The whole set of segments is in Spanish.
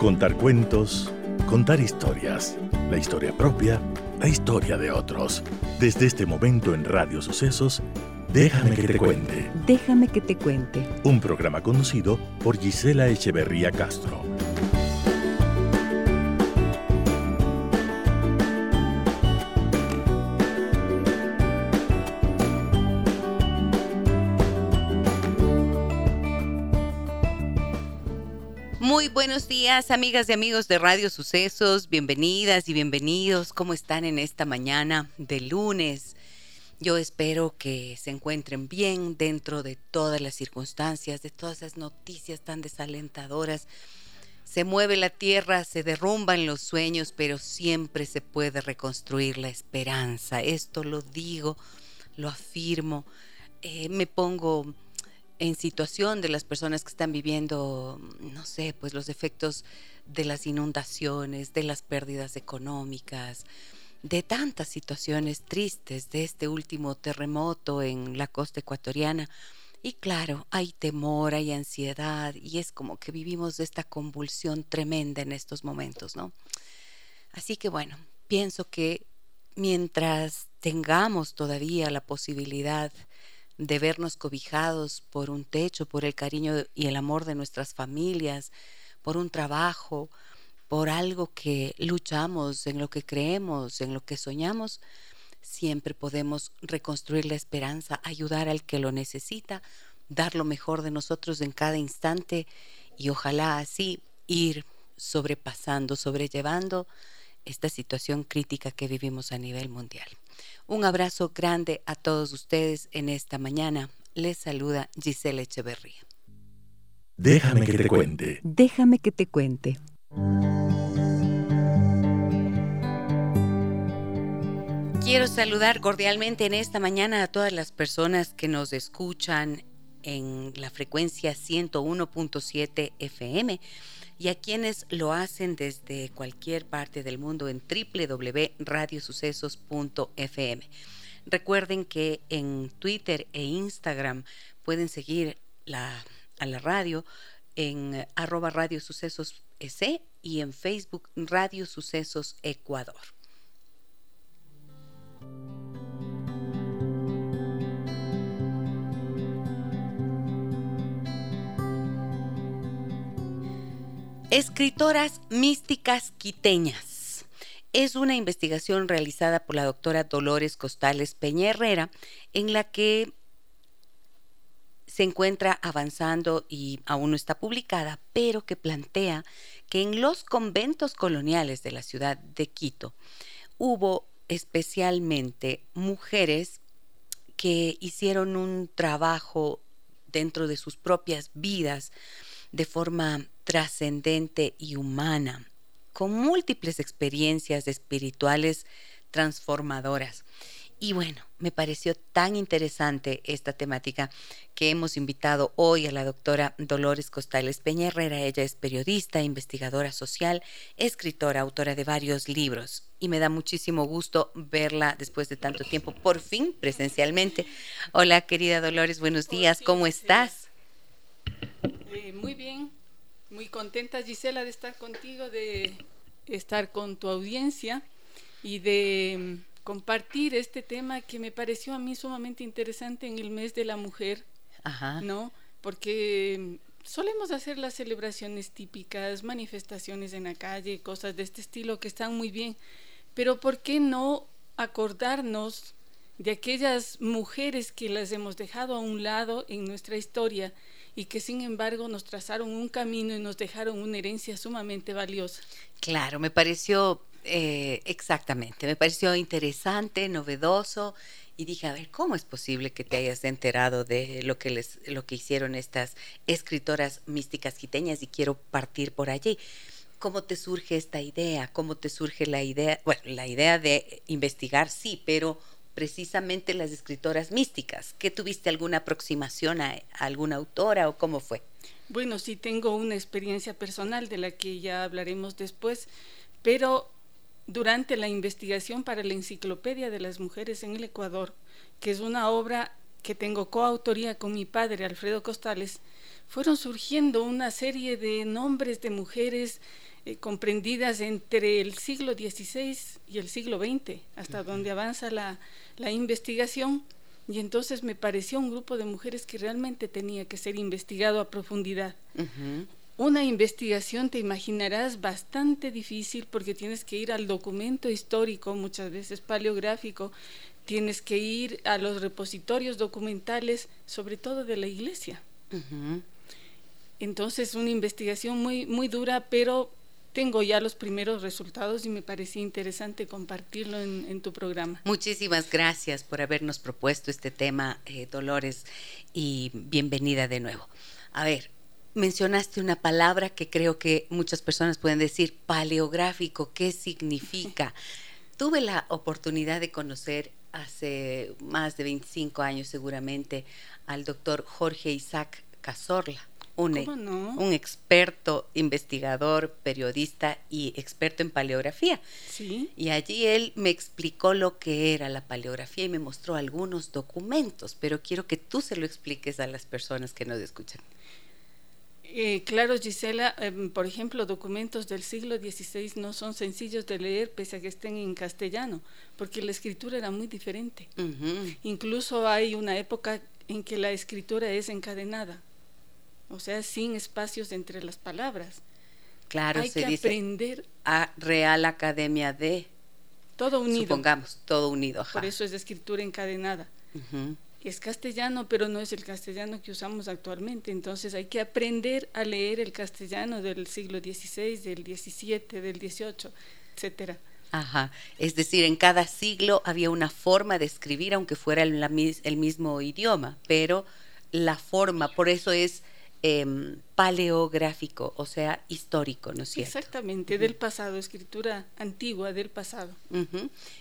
Contar cuentos, contar historias, la historia propia, la historia de otros. Desde este momento en Radio Sucesos, Déjame que te cuente. Déjame que te cuente. Un programa conocido por Gisela Echeverría Castro. Amigas y amigos de Radio Sucesos. Bienvenidas y bienvenidos. ¿Cómo están en esta mañana de lunes? Yo espero que se encuentren bien dentro de todas las circunstancias, de todas esas noticias tan desalentadoras. Se mueve la tierra, se derrumban los sueños, pero siempre se puede reconstruir la esperanza. Esto lo digo, lo afirmo. Eh, me pongo en situación de las personas que están viviendo, no sé, pues los efectos de las inundaciones, de las pérdidas económicas, de tantas situaciones tristes de este último terremoto en la costa ecuatoriana. Y claro, hay temor, hay ansiedad y es como que vivimos esta convulsión tremenda en estos momentos, ¿no? Así que bueno, pienso que mientras tengamos todavía la posibilidad de vernos cobijados por un techo, por el cariño y el amor de nuestras familias, por un trabajo, por algo que luchamos, en lo que creemos, en lo que soñamos, siempre podemos reconstruir la esperanza, ayudar al que lo necesita, dar lo mejor de nosotros en cada instante y ojalá así ir sobrepasando, sobrellevando esta situación crítica que vivimos a nivel mundial. Un abrazo grande a todos ustedes en esta mañana. Les saluda Giselle Echeverría. Déjame que te cuente. Déjame que te cuente. Quiero saludar cordialmente en esta mañana a todas las personas que nos escuchan en la frecuencia 101.7 FM y a quienes lo hacen desde cualquier parte del mundo en www.radiosucesos.fm. Recuerden que en Twitter e Instagram pueden seguir a la radio en arroba Radio Sucesos y en Facebook Radio Sucesos Ecuador. Escritoras místicas quiteñas. Es una investigación realizada por la doctora Dolores Costales Peña Herrera en la que se encuentra avanzando y aún no está publicada, pero que plantea que en los conventos coloniales de la ciudad de Quito hubo especialmente mujeres que hicieron un trabajo dentro de sus propias vidas de forma trascendente y humana, con múltiples experiencias espirituales transformadoras. Y bueno, me pareció tan interesante esta temática que hemos invitado hoy a la doctora Dolores Costales Peña Herrera. Ella es periodista, investigadora social, escritora, autora de varios libros. Y me da muchísimo gusto verla después de tanto tiempo, por fin presencialmente. Hola, querida Dolores, buenos días, ¿cómo estás? Eh, muy bien, muy contenta Gisela de estar contigo, de estar con tu audiencia y de mm, compartir este tema que me pareció a mí sumamente interesante en el mes de la mujer, ¿no? Porque mm, solemos hacer las celebraciones típicas, manifestaciones en la calle, cosas de este estilo que están muy bien, pero ¿por qué no acordarnos de aquellas mujeres que las hemos dejado a un lado en nuestra historia y que sin embargo nos trazaron un camino y nos dejaron una herencia sumamente valiosa. Claro, me pareció eh, exactamente, me pareció interesante, novedoso y dije, a ver, ¿cómo es posible que te hayas enterado de lo que, les, lo que hicieron estas escritoras místicas quiteñas y quiero partir por allí? ¿Cómo te surge esta idea? ¿Cómo te surge la idea? Bueno, la idea de investigar, sí, pero precisamente las escritoras místicas. ¿Qué tuviste alguna aproximación a, alguna autora o cómo fue? Bueno, sí tengo una experiencia personal de la que ya hablaremos después, pero durante la investigación para la Enciclopedia de las Mujeres en el Ecuador, que es una obra que tengo coautoría con mi padre, Alfredo Costales, fueron surgiendo una serie de nombres de mujeres eh, comprendidas entre el siglo XVI y el siglo XX, hasta donde avanza la, investigación. Y entonces me pareció un grupo de mujeres que realmente tenía que ser investigado a profundidad. Una investigación, te imaginarás, bastante difícil porque tienes que ir al documento histórico, muchas veces paleográfico, tienes que ir a los repositorios documentales, sobre todo de la iglesia. Entonces, una investigación muy, muy dura, pero tengo ya los primeros resultados y me parecía interesante compartirlo en, tu programa. Muchísimas gracias por habernos propuesto este tema, eh, Dolores, y bienvenida de nuevo. A ver, mencionaste una palabra que creo que muchas personas pueden decir, paleográfico, ¿qué significa? Tuve la oportunidad de conocer hace más de 25 años seguramente al doctor Jorge Isaac Cazorla un, experto investigador, periodista y experto en paleografía. Sí. Y allí él me explicó lo que era la paleografía y me mostró algunos documentos, pero quiero que tú se lo expliques a las personas que nos escuchan. Eh, claro, Gisela, em, por ejemplo, documentos del siglo XVI no son sencillos de leer pese a que estén en castellano, porque la escritura era muy diferente. Incluso hay una época en que la escritura es encadenada o sea, sin espacios entre las palabras. Claro, se dice aprender a Real Academia de todo unido. Supongamos, todo unido. Por eso es de escritura encadenada. Es castellano, pero no es el castellano que usamos actualmente. Entonces hay que aprender a leer el castellano del siglo XVI, del XVII, del XVIII, etcétera. Ajá. Es decir, en cada siglo había una forma de escribir, aunque fuera el, el mismo idioma, pero la forma, por eso es Em, paleográfico, o sea, histórico, ¿no es cierto? Exactamente, del pasado, escritura antigua del pasado.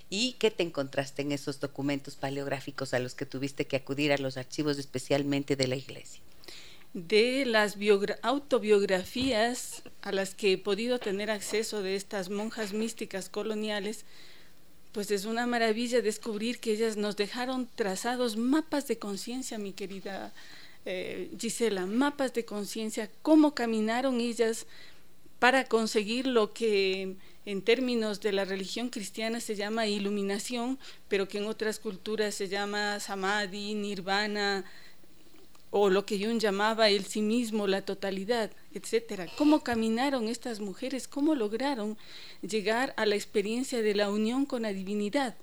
¿Y qué te encontraste en esos documentos paleográficos a los que tuviste que acudir a los archivos especialmente de la iglesia? De las autobiografías a las que he podido tener acceso de estas monjas místicas coloniales, pues es una maravilla descubrir que ellas nos dejaron trazados mapas de conciencia, mi querida eh, Gisela, mapas de conciencia, cómo caminaron ellas para conseguir lo que en términos de la religión cristiana se llama iluminación, pero que en otras culturas se llama samadhi, nirvana, o lo que Jung llamaba el sí mismo, la totalidad, etcétera. ¿Cómo caminaron estas mujeres? ¿Cómo lograron llegar a la experiencia de la unión con la divinidad?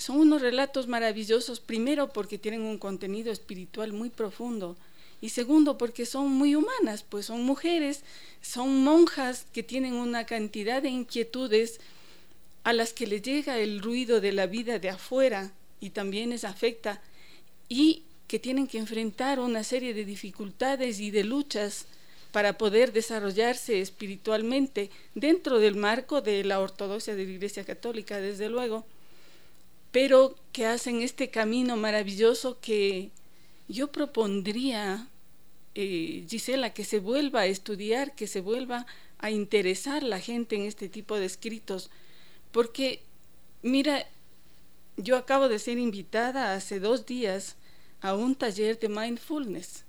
Son unos relatos maravillosos, primero porque tienen un contenido espiritual muy profundo. Y segundo porque son muy humanas, pues son mujeres, son monjas que tienen una cantidad de inquietudes a las que les llega el ruido de la vida de afuera y también les afecta y que tienen que enfrentar una serie de dificultades y de luchas para poder desarrollarse espiritualmente dentro del marco de la ortodoxia de la Iglesia Católica, desde luego pero que hacen este camino maravilloso que yo propondría, eh, Gisela, que se vuelva a estudiar, que se vuelva a interesar la gente en este tipo de escritos, porque, mira, yo acabo de ser invitada hace dos días a un taller de mindfulness,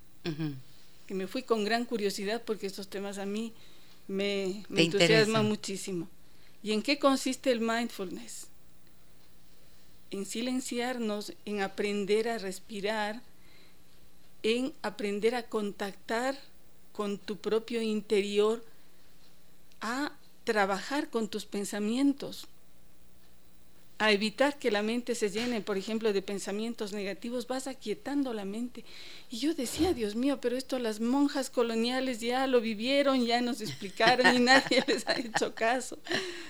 que me fui con gran curiosidad porque estos temas a mí me, me entusiasman muchísimo. ¿Y en qué consiste el mindfulness? En silenciarnos, en aprender a respirar, en aprender a contactar con tu propio interior, a trabajar con tus pensamientos, a evitar que la mente se llene, por ejemplo, de pensamientos negativos, vas aquietando la mente. Y yo decía, Dios mío, pero esto las monjas coloniales ya lo vivieron, ya nos explicaron y nadie les ha hecho caso.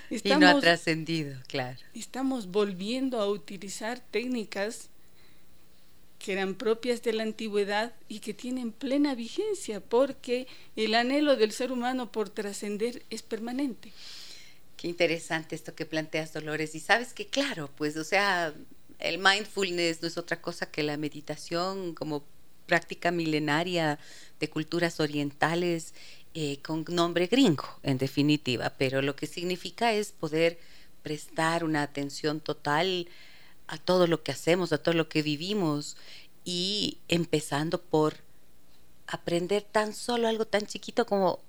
y no ha trascendido, claro. Estamos volviendo a utilizar técnicas que eran propias de la antigüedad y que tienen plena vigencia, porque el anhelo del ser humano por trascender es permanente. Qué interesante esto que planteas, Dolores. Y sabes que, claro, pues, o sea, el mindfulness no es otra cosa que la meditación como práctica milenaria de culturas orientales eh, con nombre gringo, en definitiva, pero lo que significa es poder prestar una atención total a todo lo que hacemos, a todo lo que vivimos y empezando por aprender tan solo algo tan chiquito como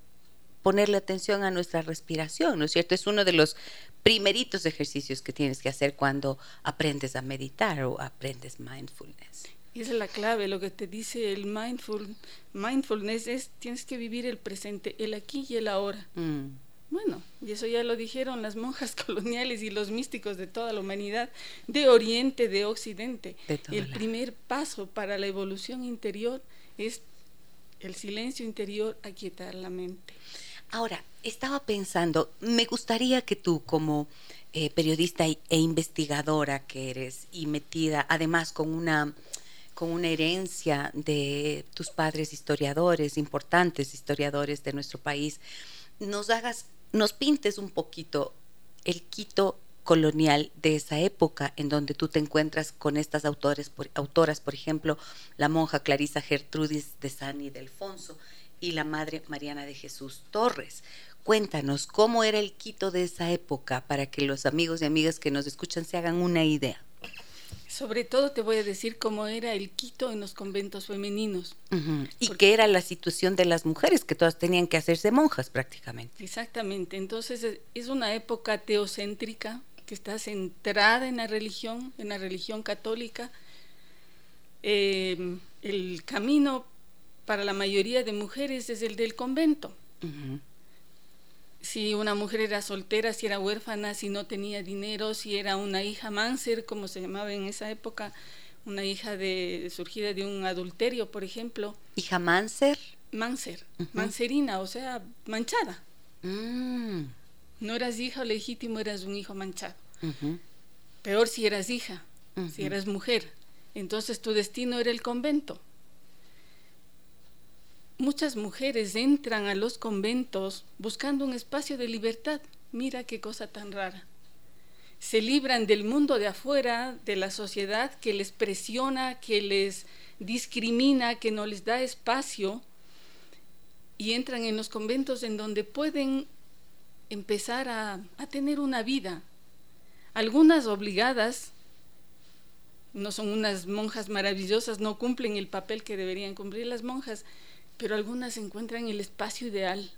ponerle atención a nuestra respiración, ¿no es cierto? Es uno de los primeritos ejercicios que tienes que hacer cuando aprendes a meditar o aprendes mindfulness. Esa es la clave, lo que te dice el mindful, mindfulness es tienes que vivir el presente, el aquí y el ahora. Mm. Bueno, y eso ya lo dijeron las monjas coloniales y los místicos de toda la humanidad, de Oriente, de Occidente. el primer paso para la evolución interior es el silencio interior, aquietar la mente. Ahora, estaba pensando, me gustaría que tú como eh, periodista e investigadora que eres y metida además con una con una herencia de tus padres historiadores, importantes historiadores de nuestro país, nos hagas nos pintes un poquito el Quito colonial de esa época en donde tú te encuentras con estas autores, autoras, por ejemplo, la monja Clarisa Gertrudis de San Ildefonso y la madre Mariana de Jesús Torres. Cuéntanos cómo era el Quito de esa época para que los amigos y amigas que nos escuchan se hagan una idea. Sobre todo te voy a decir cómo era el Quito en los conventos femeninos. Y qué era la situación de las mujeres, que todas tenían que hacerse monjas prácticamente. Exactamente, entonces es una época teocéntrica que está centrada en la religión, en la religión católica. Eh, el camino para la mayoría de mujeres es el del convento si una mujer era soltera, si era huérfana, si no tenía dinero, si era una hija manser, como se llamaba en esa época, una hija de, surgida de un adulterio, por ejemplo. ¿Hija manser? Manser, manserina, o sea, manchada. Mm. No eras hija legítimo, eras un hijo manchado. Peor si eras hija, si eras mujer. Entonces tu destino era el convento muchas mujeres entran a los conventos buscando un espacio de libertad. Mira qué cosa tan rara. Se libran del mundo de afuera, de la sociedad que les presiona, que les discrimina, que no les da espacio, y entran en los conventos en donde pueden empezar a, tener una vida. Algunas obligadas, no son unas monjas maravillosas, no cumplen el papel que deberían cumplir las monjas, pero algunas se encuentran en el espacio ideal.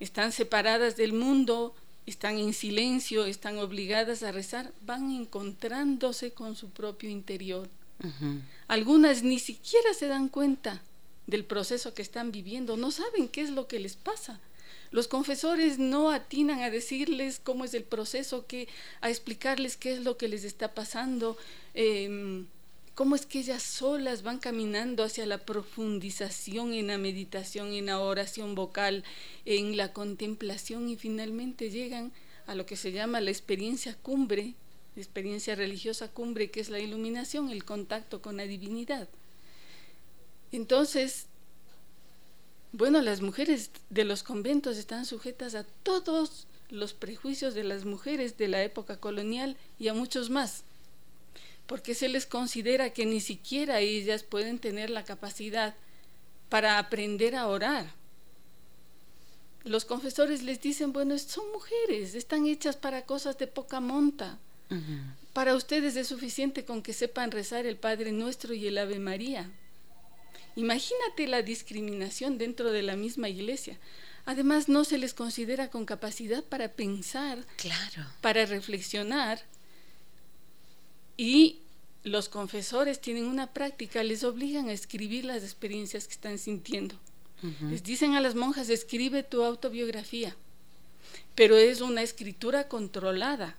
Están separadas del mundo, están en silencio, están obligadas a rezar, van encontrándose con su propio interior. Algunas ni siquiera se dan cuenta del proceso que están viviendo, no saben qué es lo que les pasa. Los confesores no atinan a decirles cómo es el proceso, que, a explicarles qué es lo que les está pasando. Em, cómo es que ellas solas van caminando hacia la profundización en la meditación, en la oración vocal, en la contemplación y finalmente llegan a lo que se llama la experiencia cumbre, la experiencia religiosa cumbre, que es la iluminación, el contacto con la divinidad. Entonces, bueno, las mujeres de los conventos están sujetas a todos los prejuicios de las mujeres de la época colonial y a muchos más porque se les considera que ni siquiera ellas pueden tener la capacidad para aprender a orar. Los confesores les dicen, bueno, son mujeres, están hechas para cosas de poca monta. Para ustedes es suficiente con que sepan rezar el Padre Nuestro y el Ave María. Imagínate la discriminación dentro de la misma iglesia. Además, no se les considera con capacidad para pensar, claro. para reflexionar y los confesores tienen una práctica, les obligan a escribir las experiencias que están sintiendo. Les dicen a las monjas, escribe tu autobiografía, pero es una escritura controlada.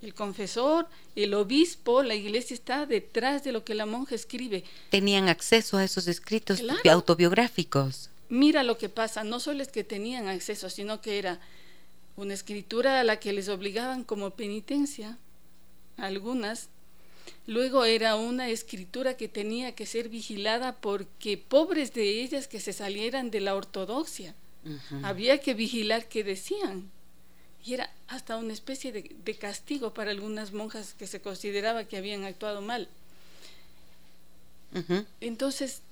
El confesor, el obispo, la iglesia está detrás de lo que la monja escribe. Tenían acceso a esos escritos autobiográficos. Mira lo que pasa, no solo es que tenían acceso, sino que era una escritura a la que les obligaban como penitencia, algunas, Luego era una escritura que tenía que ser vigilada porque pobres de ellas que se salieran de la ortodoxia. Había que vigilar qué decían. Y era hasta una especie de, castigo para algunas monjas que se consideraba que habían actuado mal. Entonces,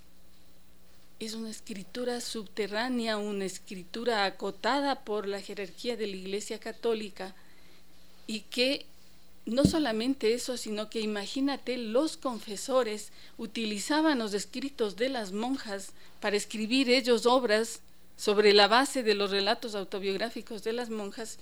es una escritura subterránea, una escritura acotada por la jerarquía de la Iglesia Católica y que no solamente eso, sino que imagínate, los confesores utilizaban los escritos de las monjas para escribir ellos obras sobre la base de los relatos autobiográficos de las monjas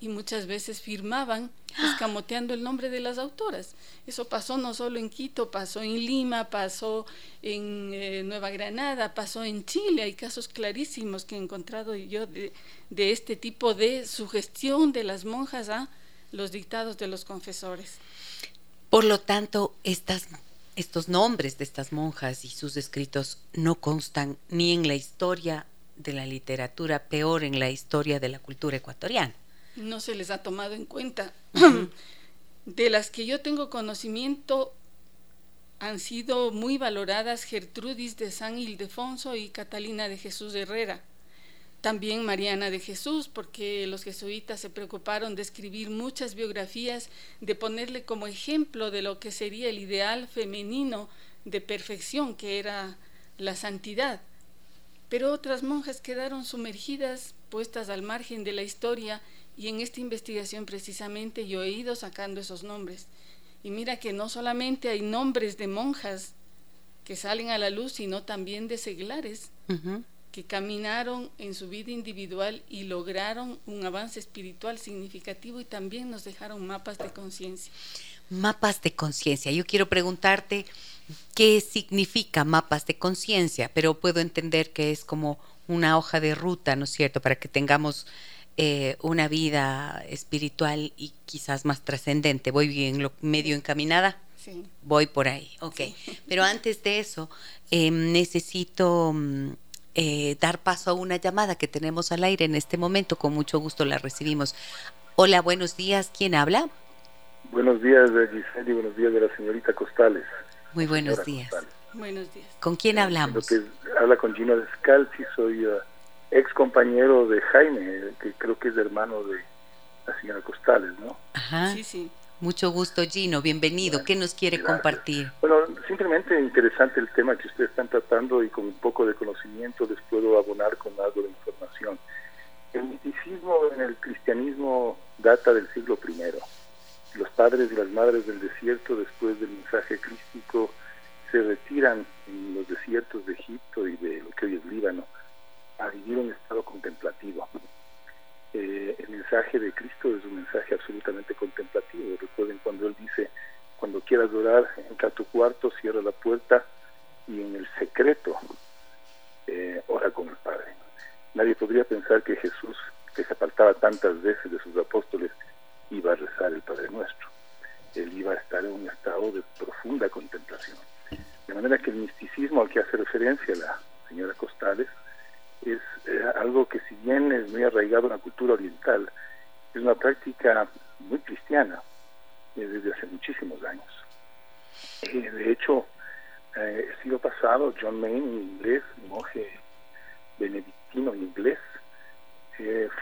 y muchas veces firmaban escamoteando el nombre de las autoras. Eso pasó no solo en Quito, pasó en Lima, pasó en eh, Nueva Granada, pasó en Chile. Hay casos clarísimos que he encontrado yo de, de este tipo de sugestión de las monjas a los dictados de los confesores. Por lo tanto, estas, estos nombres de estas monjas y sus escritos no constan ni en la historia de la literatura, peor en la historia de la cultura ecuatoriana. No se les ha tomado en cuenta. De las que yo tengo conocimiento, han sido muy valoradas Gertrudis de San Ildefonso y Catalina de Jesús Herrera también Mariana de Jesús, porque los jesuitas se preocuparon de escribir muchas biografías, de ponerle como ejemplo de lo que sería el ideal femenino de perfección, que era la santidad. Pero otras monjas quedaron sumergidas, puestas al margen de la historia, y en esta investigación precisamente yo he ido sacando esos nombres. Y mira que no solamente hay nombres de monjas que salen a la luz, sino también de seglares que caminaron en su vida individual y lograron un avance espiritual significativo y también nos dejaron mapas de conciencia. Mapas de conciencia. Yo quiero preguntarte qué significa mapas de conciencia, pero puedo entender que es como una hoja de ruta, ¿no es cierto?, para que tengamos eh, una vida espiritual y quizás más trascendente. ¿Voy bien, lo medio encaminada? Sí. Voy por ahí, ok. Pero antes de eso, em, necesito mm, eh, dar paso a una llamada que tenemos al aire en este momento. Con mucho gusto la recibimos. Hola, buenos días. ¿Quién habla? Buenos días, Giselle, y buenos días de la señorita Costales. Muy buenos días. Buenos días. ¿Con quién hablamos? habla con Gino Descalzi, soy uh, ex compañero de Jaime, que creo que es hermano de la señora Costales, ¿no? Ajá. Sí, sí. Mucho gusto, Gino. Bienvenido. ¿Qué nos quiere compartir? Bueno, simplemente interesante el tema que ustedes están tratando y con un poco de conocimiento les puedo abonar con algo de información. El misticismo en el cristianismo data del siglo I. Los padres y las madres del desierto, después del mensaje crístico, se retiran en los desiertos de Egipto y de lo que hoy es Líbano a vivir un estado contemplativo eh, el mensaje de Cristo es un mensaje absolutamente contemplativo. Recuerden cuando Él dice, cuando quieras orar, entra a tu cuarto, cierra la puerta y en el secreto eh, ora con el Padre. Nadie podría pensar que Jesús, que se apartaba tantas veces de sus apóstoles, iba a rezar el Padre Nuestro. Él iba a estar en un estado de profunda contemplación. De manera que el misticismo al que hace referencia la señora Costales es eh, algo que si bien es muy arraigado en la cultura oriental, es una práctica muy cristiana eh, desde hace muchísimos años. Eh, de hecho, el siglo pasado, John Maine, en inglés, monje benedictino inglés,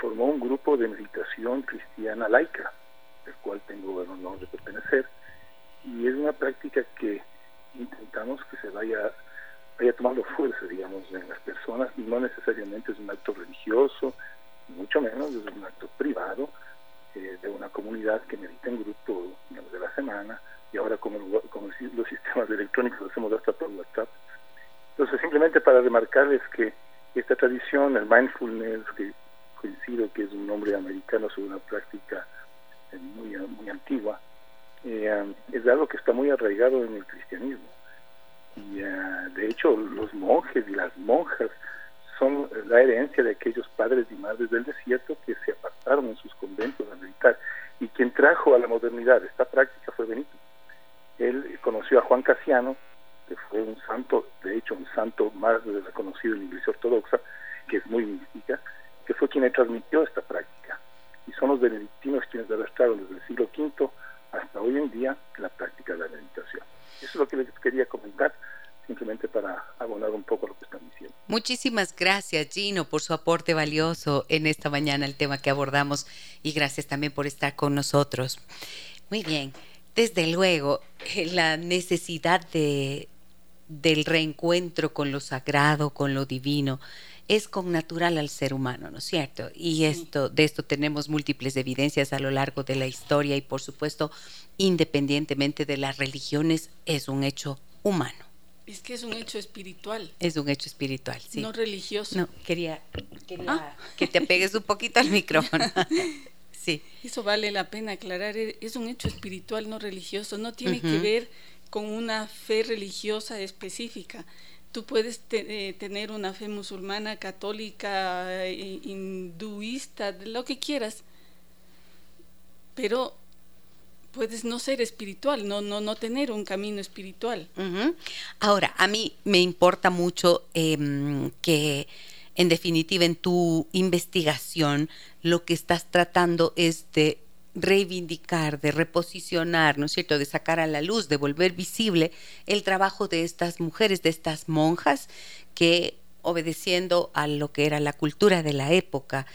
formó un grupo de meditación cristiana laica, del cual tengo el honor de pertenecer, y es una práctica que intentamos que se vaya vaya tomando fuerza, digamos, en las personas, no necesariamente es un acto religioso, mucho menos es un acto privado eh, de una comunidad que medita en grupo de la semana, y ahora como los sistemas electrónicos lo hacemos hasta por WhatsApp. Entonces, simplemente para remarcarles que esta tradición, el mindfulness, que coincido que es un nombre americano sobre una práctica eh, muy, muy antigua, eh, es algo que está muy arraigado en el cristianismo y eh, de hecho los monjes y las monjas son la herencia de aquellos padres y madres del desierto que se apartaron en sus conventos a meditar y quien trajo a la modernidad esta práctica fue Benito. Él conoció a Juan Casiano, que fue un santo, de hecho un santo más reconocido en la iglesia ortodoxa, que es muy mística, que fue quien le transmitió esta práctica. Y son los benedictinos quienes arrastraron desde el siglo V hasta hoy en día la práctica de la meditación. Eso es lo que les quería comentar, simplemente para abonar un poco lo que están diciendo. Muchísimas gracias, Gino, por su aporte valioso en esta mañana el tema que abordamos y gracias también por estar con nosotros. Muy bien, desde luego, eh, la necesidad de, del reencuentro con lo sagrado, con lo divino, es con natural al ser humano, ¿no es cierto? Y esto, de esto tenemos múltiples evidencias a lo largo de la historia y por supuesto, independientemente de las religiones, es un hecho humano. Es que es un hecho espiritual. Es un hecho espiritual, sí. No religioso. No, quería, ah. que te apegues un poquito al micrófono. sí. Eso vale la pena aclarar. Es un hecho espiritual, no religioso. No tiene que ver con una fe religiosa específica. Tú puedes eh, tener una fe musulmana, católica, eh, hinduista, lo que quieras, pero puedes no ser espiritual, no, no, no tener un camino espiritual. Ahora, a mí me importa mucho em, que, en definitiva, en tu investigación, lo que estás tratando es de reivindicar, de reposicionar, ¿no es cierto?, de sacar a la luz, de volver visible el trabajo de estas mujeres, de estas monjas que obedeciendo a lo que era la cultura de la época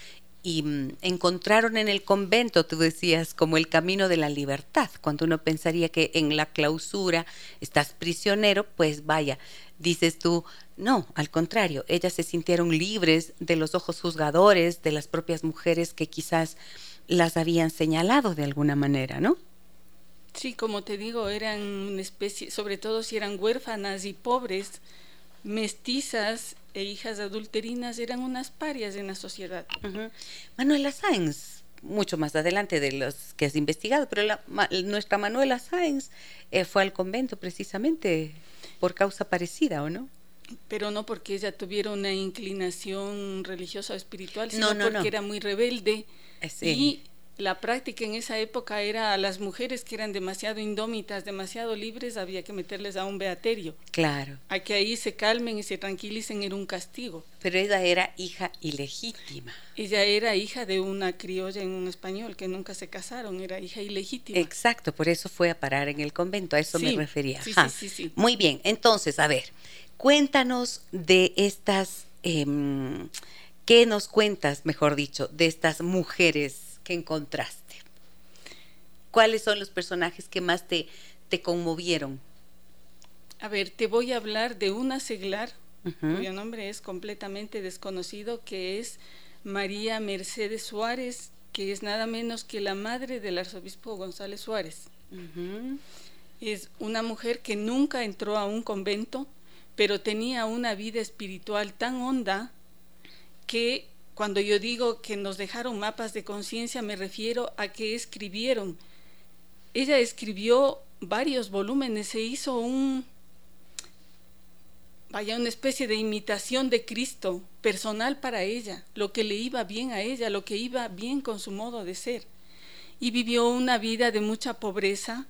y mm, encontraron en el convento, tú decías, como el camino de la libertad, cuando uno pensaría que en la clausura estás prisionero, pues vaya, dices tú, no, al contrario, ellas se sintieron libres de los ojos juzgadores, de las propias mujeres que quizás las habían señalado de alguna manera, ¿no? Sí, como te digo, eran una especie, sobre todo si eran huérfanas y pobres, mestizas e hijas adulterinas eran unas parias en la sociedad. Manuela Sáenz, mucho más adelante de los que has investigado, pero nuestra Manuela Sáenz eh, fue al convento precisamente por causa parecida, ¿o no? Pero no porque ella tuviera una inclinación religiosa o espiritual, sino porque era muy rebelde eh, y la práctica en esa época era a las mujeres que eran demasiado indómitas, demasiado libres, había que meterles a un beaterio. Claro. A que ahí se calmen y se tranquilicen era un castigo. Pero ella era hija ilegítima. Ella era hija de una criolla en un español que nunca se casaron, era hija ilegítima. Exacto, por eso fue a parar en el convento, a eso me refería. Sí, sí, sí, Muy bien, entonces, a ver, cuéntanos de estas, em, ¿qué nos cuentas, mejor dicho, de estas mujeres? que encontraste? ¿Cuáles son los personajes que más te, te conmovieron? A ver, te voy a hablar de una seglar, cuyo nombre es completamente desconocido, que es María Mercedes Suárez, que es nada menos que la madre del arzobispo González Suárez. Es una mujer que nunca entró a un convento, pero tenía una vida espiritual tan honda que cuando yo digo que nos dejaron mapas de conciencia, me refiero a que escribieron. Ella escribió varios volúmenes, se hizo un, vaya, una especie de imitación de Cristo personal para ella, lo que le iba bien a ella, lo que iba bien con su modo de ser. Y vivió una vida de mucha pobreza,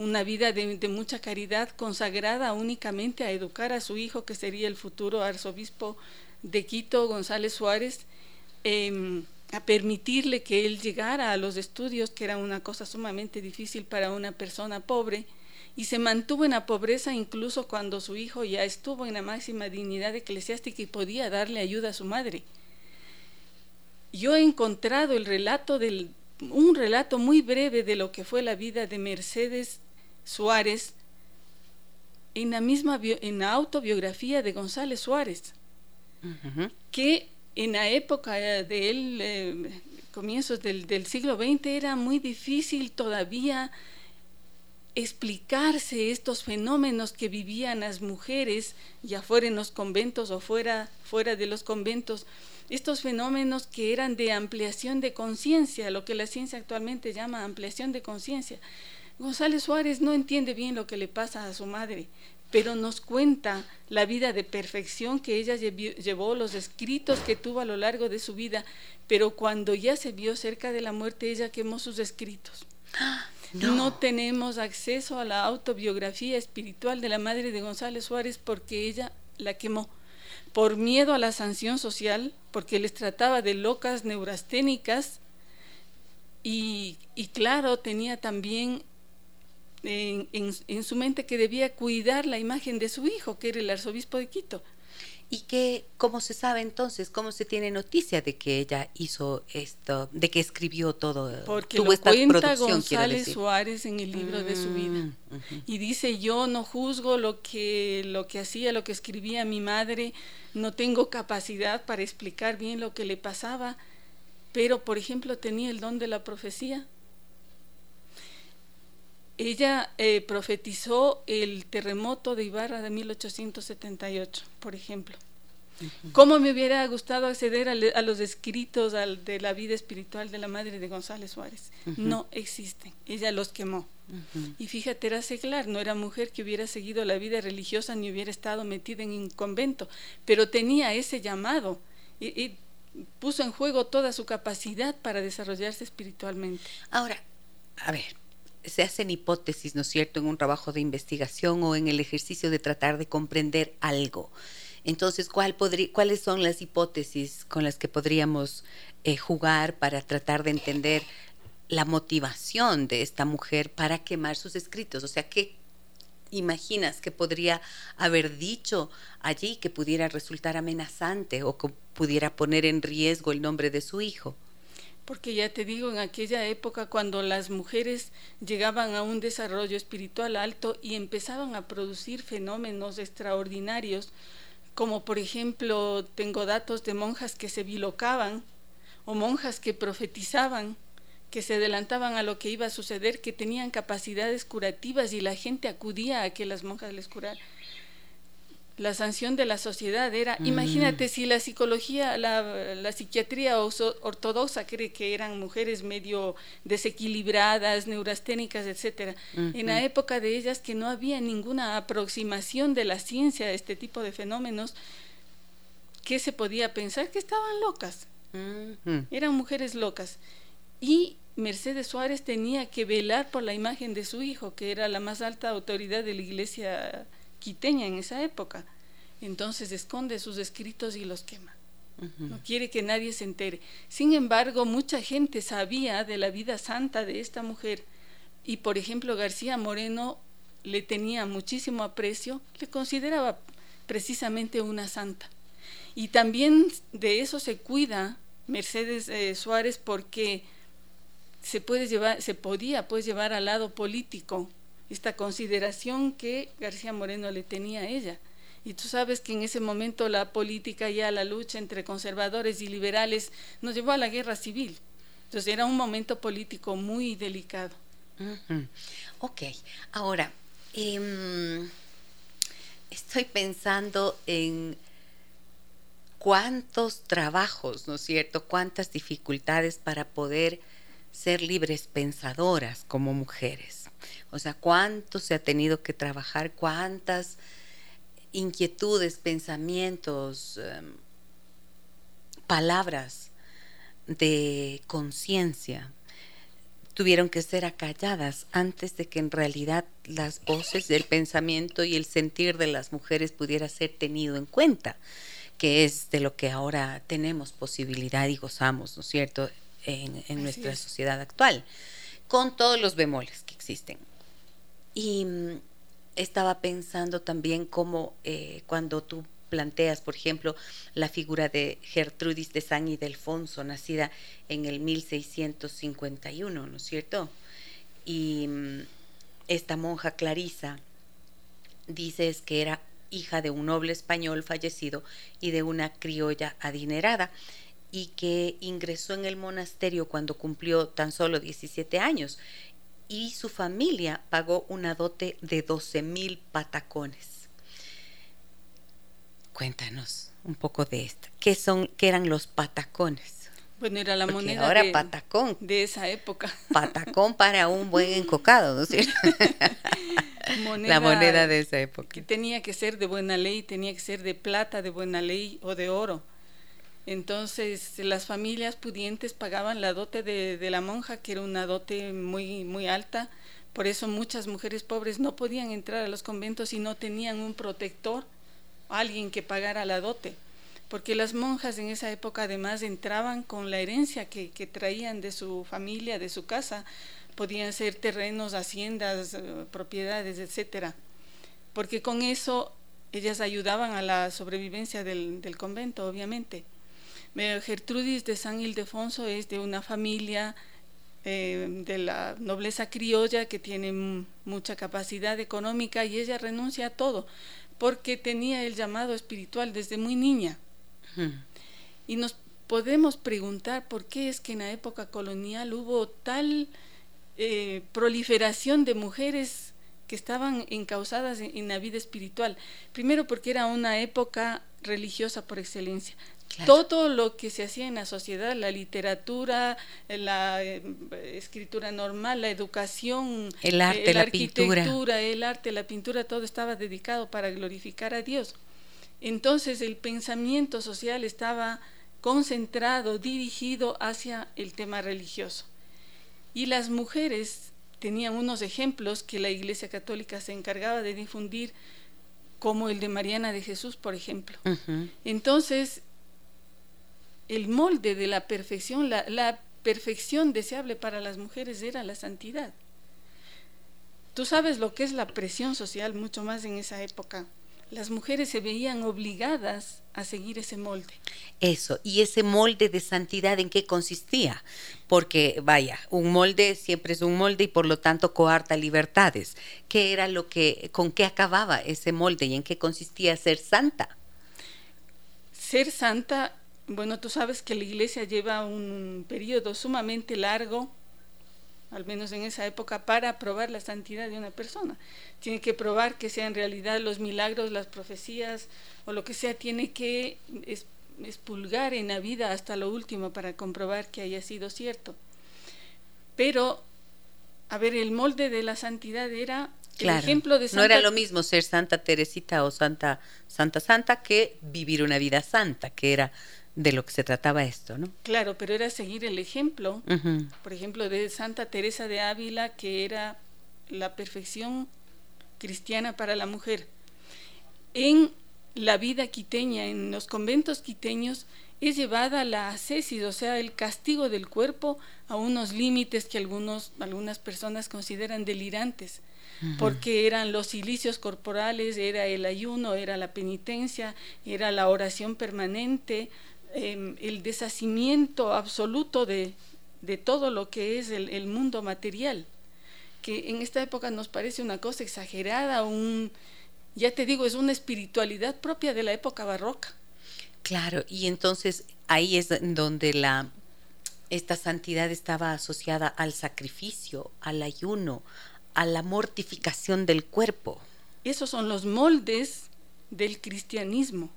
una vida de, mucha caridad consagrada únicamente a educar a su hijo, que sería el futuro arzobispo de Quito, González Suárez, Em, a permitirle que él llegara a los estudios, que era una cosa sumamente difícil para una persona pobre, y se mantuvo en la pobreza incluso cuando su hijo ya estuvo en la máxima dignidad eclesiástica y podía darle ayuda a su madre. Yo he encontrado el relato del, un relato muy breve de lo que fue la vida de Mercedes Suárez en la misma en la autobiografía de González Suárez, que en la época de él, eh, comienzos del, del, siglo XX, era muy difícil todavía explicarse estos fenómenos que vivían las mujeres, ya fuera en los conventos o fuera, fuera de los conventos, estos fenómenos que eran de ampliación de conciencia, lo que la ciencia actualmente llama ampliación de conciencia. González Suárez no entiende bien lo que le pasa a su madre, pero nos cuenta la vida de perfección que ella llevó, los escritos que tuvo a lo largo de su vida, pero cuando ya se vio cerca de la muerte, ella quemó sus escritos. No. tenemos acceso a la autobiografía espiritual de la madre de González Suárez porque ella la quemó por miedo a la sanción social, porque les trataba de locas neurasténicas y, y claro, tenía también en, su mente que debía cuidar la imagen de su hijo, que era el arzobispo de Quito. ¿Y qué, cómo se sabe entonces, cómo se tiene noticia de que ella hizo esto, de que escribió todo? Porque tuvo lo esta cuenta González Suárez en el libro de su vida. Mm, y dice, yo no juzgo lo que, lo que hacía, lo que escribía mi madre, no tengo capacidad para explicar bien lo que le pasaba, pero por ejemplo tenía el don de la profecía. Ella eh, profetizó el terremoto de Ibarra de 1878, por ejemplo. ¿Cómo me hubiera gustado acceder a, los escritos de la vida espiritual de la madre de González Suárez? No existen. Ella los quemó. Y fíjate, era seglar, no era mujer que hubiera seguido la vida religiosa ni hubiera estado metida en un convento, pero tenía ese llamado y puso en juego toda su capacidad para desarrollarse espiritualmente. Ahora, a ver, se hacen hipótesis, ¿no es cierto?, en un trabajo de investigación o en el ejercicio de tratar de comprender algo. Entonces, ¿cuál ¿cuáles son las hipótesis con las que podríamos eh, jugar para tratar de entender la motivación de esta mujer para quemar sus escritos? O sea, ¿qué imaginas que podría haber dicho allí que pudiera resultar amenazante o que pudiera poner en riesgo el nombre de su hijo? Porque ya te digo, en aquella época cuando las mujeres llegaban a un desarrollo espiritual alto y empezaban a producir fenómenos extraordinarios, como por ejemplo tengo datos de monjas que se bilocaban o monjas que profetizaban, que se adelantaban a lo que iba a suceder, que tenían capacidades curativas y la gente acudía a que las monjas les curaran la sanción de la sociedad era, mm. imagínate si la psicología, la, psiquiatría ortodoxa cree que eran mujeres medio desequilibradas, neurasténicas, etcétera. En la época de ellas que no había ninguna aproximación de la ciencia a este tipo de fenómenos, ¿qué se podía pensar? Que estaban locas. Eran mujeres locas. Y Mercedes Suárez tenía que velar por la imagen de su hijo, que era la más alta autoridad de la iglesia quiteña en esa época. Entonces esconde sus escritos y los quema. No quiere que nadie se entere. Sin embargo, mucha gente sabía de la vida santa de esta mujer y, por ejemplo, García Moreno le tenía muchísimo aprecio, le consideraba precisamente una santa. Y también de eso se cuida Mercedes eh, Suárez porque se puede llevar, se podía pues llevar al lado político esta consideración que García Moreno le tenía a ella. Y tú sabes que en ese momento la política ya, la lucha entre conservadores y liberales nos llevó a la guerra civil. Entonces era un momento político muy delicado. Ok, ahora, em, estoy pensando en cuántos trabajos, ¿no es cierto? Cuántas dificultades para poder ser libres pensadoras como mujeres. O sea, cuánto se ha tenido que trabajar, cuántas inquietudes, pensamientos, em, palabras de conciencia tuvieron que ser acalladas antes de que en realidad las voces del pensamiento y el sentir de las mujeres pudiera ser tenido en cuenta, que es de lo que ahora tenemos posibilidad y gozamos, ¿no es cierto?, en, nuestra sociedad actual, con todos los bemoles que existen. Y mm, estaba pensando también cómo eh, cuando tú planteas, por ejemplo, la figura de Gertrudis de San Ildefonso, nacida en el 1651, ¿no es cierto? Y mm, esta monja Clarisa dices que era hija de un noble español fallecido y de una criolla adinerada y que ingresó en el monasterio cuando cumplió tan solo 17 años y su familia pagó una dote de 12 mil patacones. Cuéntanos un poco de esto. ¿Qué, son, qué eran los patacones? Bueno, era la moneda ahora de, patacón. de esa época. Patacón para un buen encocado, ¿no es cierto? la moneda de esa época. Que tenía que ser de buena ley, tenía que ser de plata de buena ley o de oro. Entonces las familias pudientes pagaban la dote de, la monja, que era una dote muy, muy alta. Por eso muchas mujeres pobres no podían entrar a los conventos y no tenían un protector, alguien que pagara la dote. Porque las monjas en esa época además entraban con la herencia que, traían de su familia, de su casa. Podían ser terrenos, haciendas, eh, propiedades, etcétera. Porque con eso ellas ayudaban a la sobrevivencia del, convento, obviamente. Gertrudis de San Ildefonso es de una familia eh, de la nobleza criolla que tiene mucha capacidad económica y ella renuncia a todo porque tenía el llamado espiritual desde muy niña. Y nos podemos preguntar por qué es que en la época colonial hubo tal eh, proliferación de mujeres que estaban encausadas en, la vida espiritual. Primero porque era una época religiosa por excelencia. Todo lo que se hacía en la sociedad, la literatura, la eh, escritura normal, la educación, el arte, la, arquitectura, el arte, la pintura, todo estaba dedicado para glorificar a Dios. Entonces el pensamiento social estaba concentrado, dirigido hacia el tema religioso. Y las mujeres tenían unos ejemplos que la Iglesia Católica se encargaba de difundir, como el de Mariana de Jesús, por ejemplo. Entonces, el molde de la perfección, la, la perfección deseable para las mujeres era la santidad. Tú sabes lo que es la presión social, mucho más en esa época las mujeres se veían obligadas a seguir ese molde. Eso, y ese molde de santidad en qué consistía, porque vaya, un molde siempre es un molde y por lo tanto coarta libertades. ¿Qué era lo que, con qué acababa ese molde y en qué consistía ser santa? Ser santa, bueno, tú sabes que la iglesia lleva un periodo sumamente largo al menos en esa época, para probar la santidad de una persona. Tiene que probar que sean realidad los milagros, las profecías o lo que sea, tiene que expulgar en la vida hasta lo último para comprobar que haya sido cierto. Pero, a ver, el molde de la santidad era el ejemplo de Santa... No era lo mismo ser Santa Teresita o Santa Santa Santa que vivir una vida santa, que era de lo que se trataba esto, ¿no? Claro, pero era seguir el ejemplo, por ejemplo, de Santa Teresa de Ávila, que era la perfección cristiana para la mujer. En la vida quiteña, en los conventos quiteños, es llevada la ascesis, o sea, el castigo del cuerpo a unos límites que algunos, algunas personas consideran delirantes, porque eran los silicios corporales, era el ayuno, era la penitencia, era la oración permanente, Em, el deshacimiento absoluto de, todo lo que es el, mundo material, que en esta época nos parece una cosa exagerada, un, ya te digo, es una espiritualidad propia de la época barroca. Claro, y entonces ahí es donde la esta santidad estaba asociada al sacrificio, al ayuno, a la mortificación del cuerpo. Esos son los moldes del cristianismo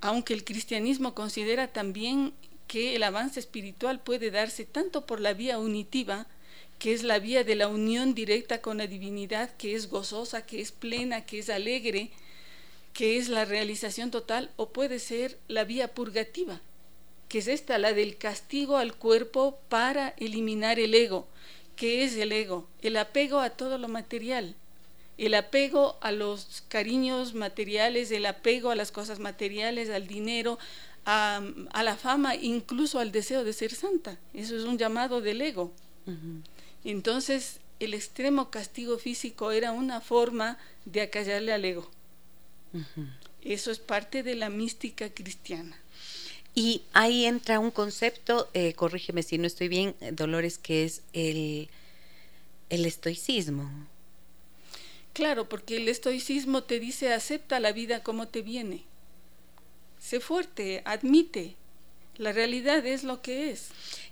aunque el cristianismo considera también que el avance espiritual puede darse tanto por la vía unitiva, que es la vía de la unión directa con la divinidad, que es gozosa, que es plena, que es alegre, que es la realización total, o puede ser la vía purgativa, que es esta, la del castigo al cuerpo para eliminar el ego. ¿Qué es el ego? El apego a todo lo material el apego a los cariños materiales, el apego a las cosas materiales, al dinero, a, la fama, incluso al deseo de ser santa. Eso es un llamado del ego. Entonces, el extremo castigo físico era una forma de acallarle al ego. Eso es parte de la mística cristiana. Y ahí entra un concepto, eh, corrígeme si no estoy bien, Dolores, que es el, el estoicismo. Claro, porque el estoicismo te dice acepta la vida como te viene. Sé fuerte, admite. La realidad es lo que es.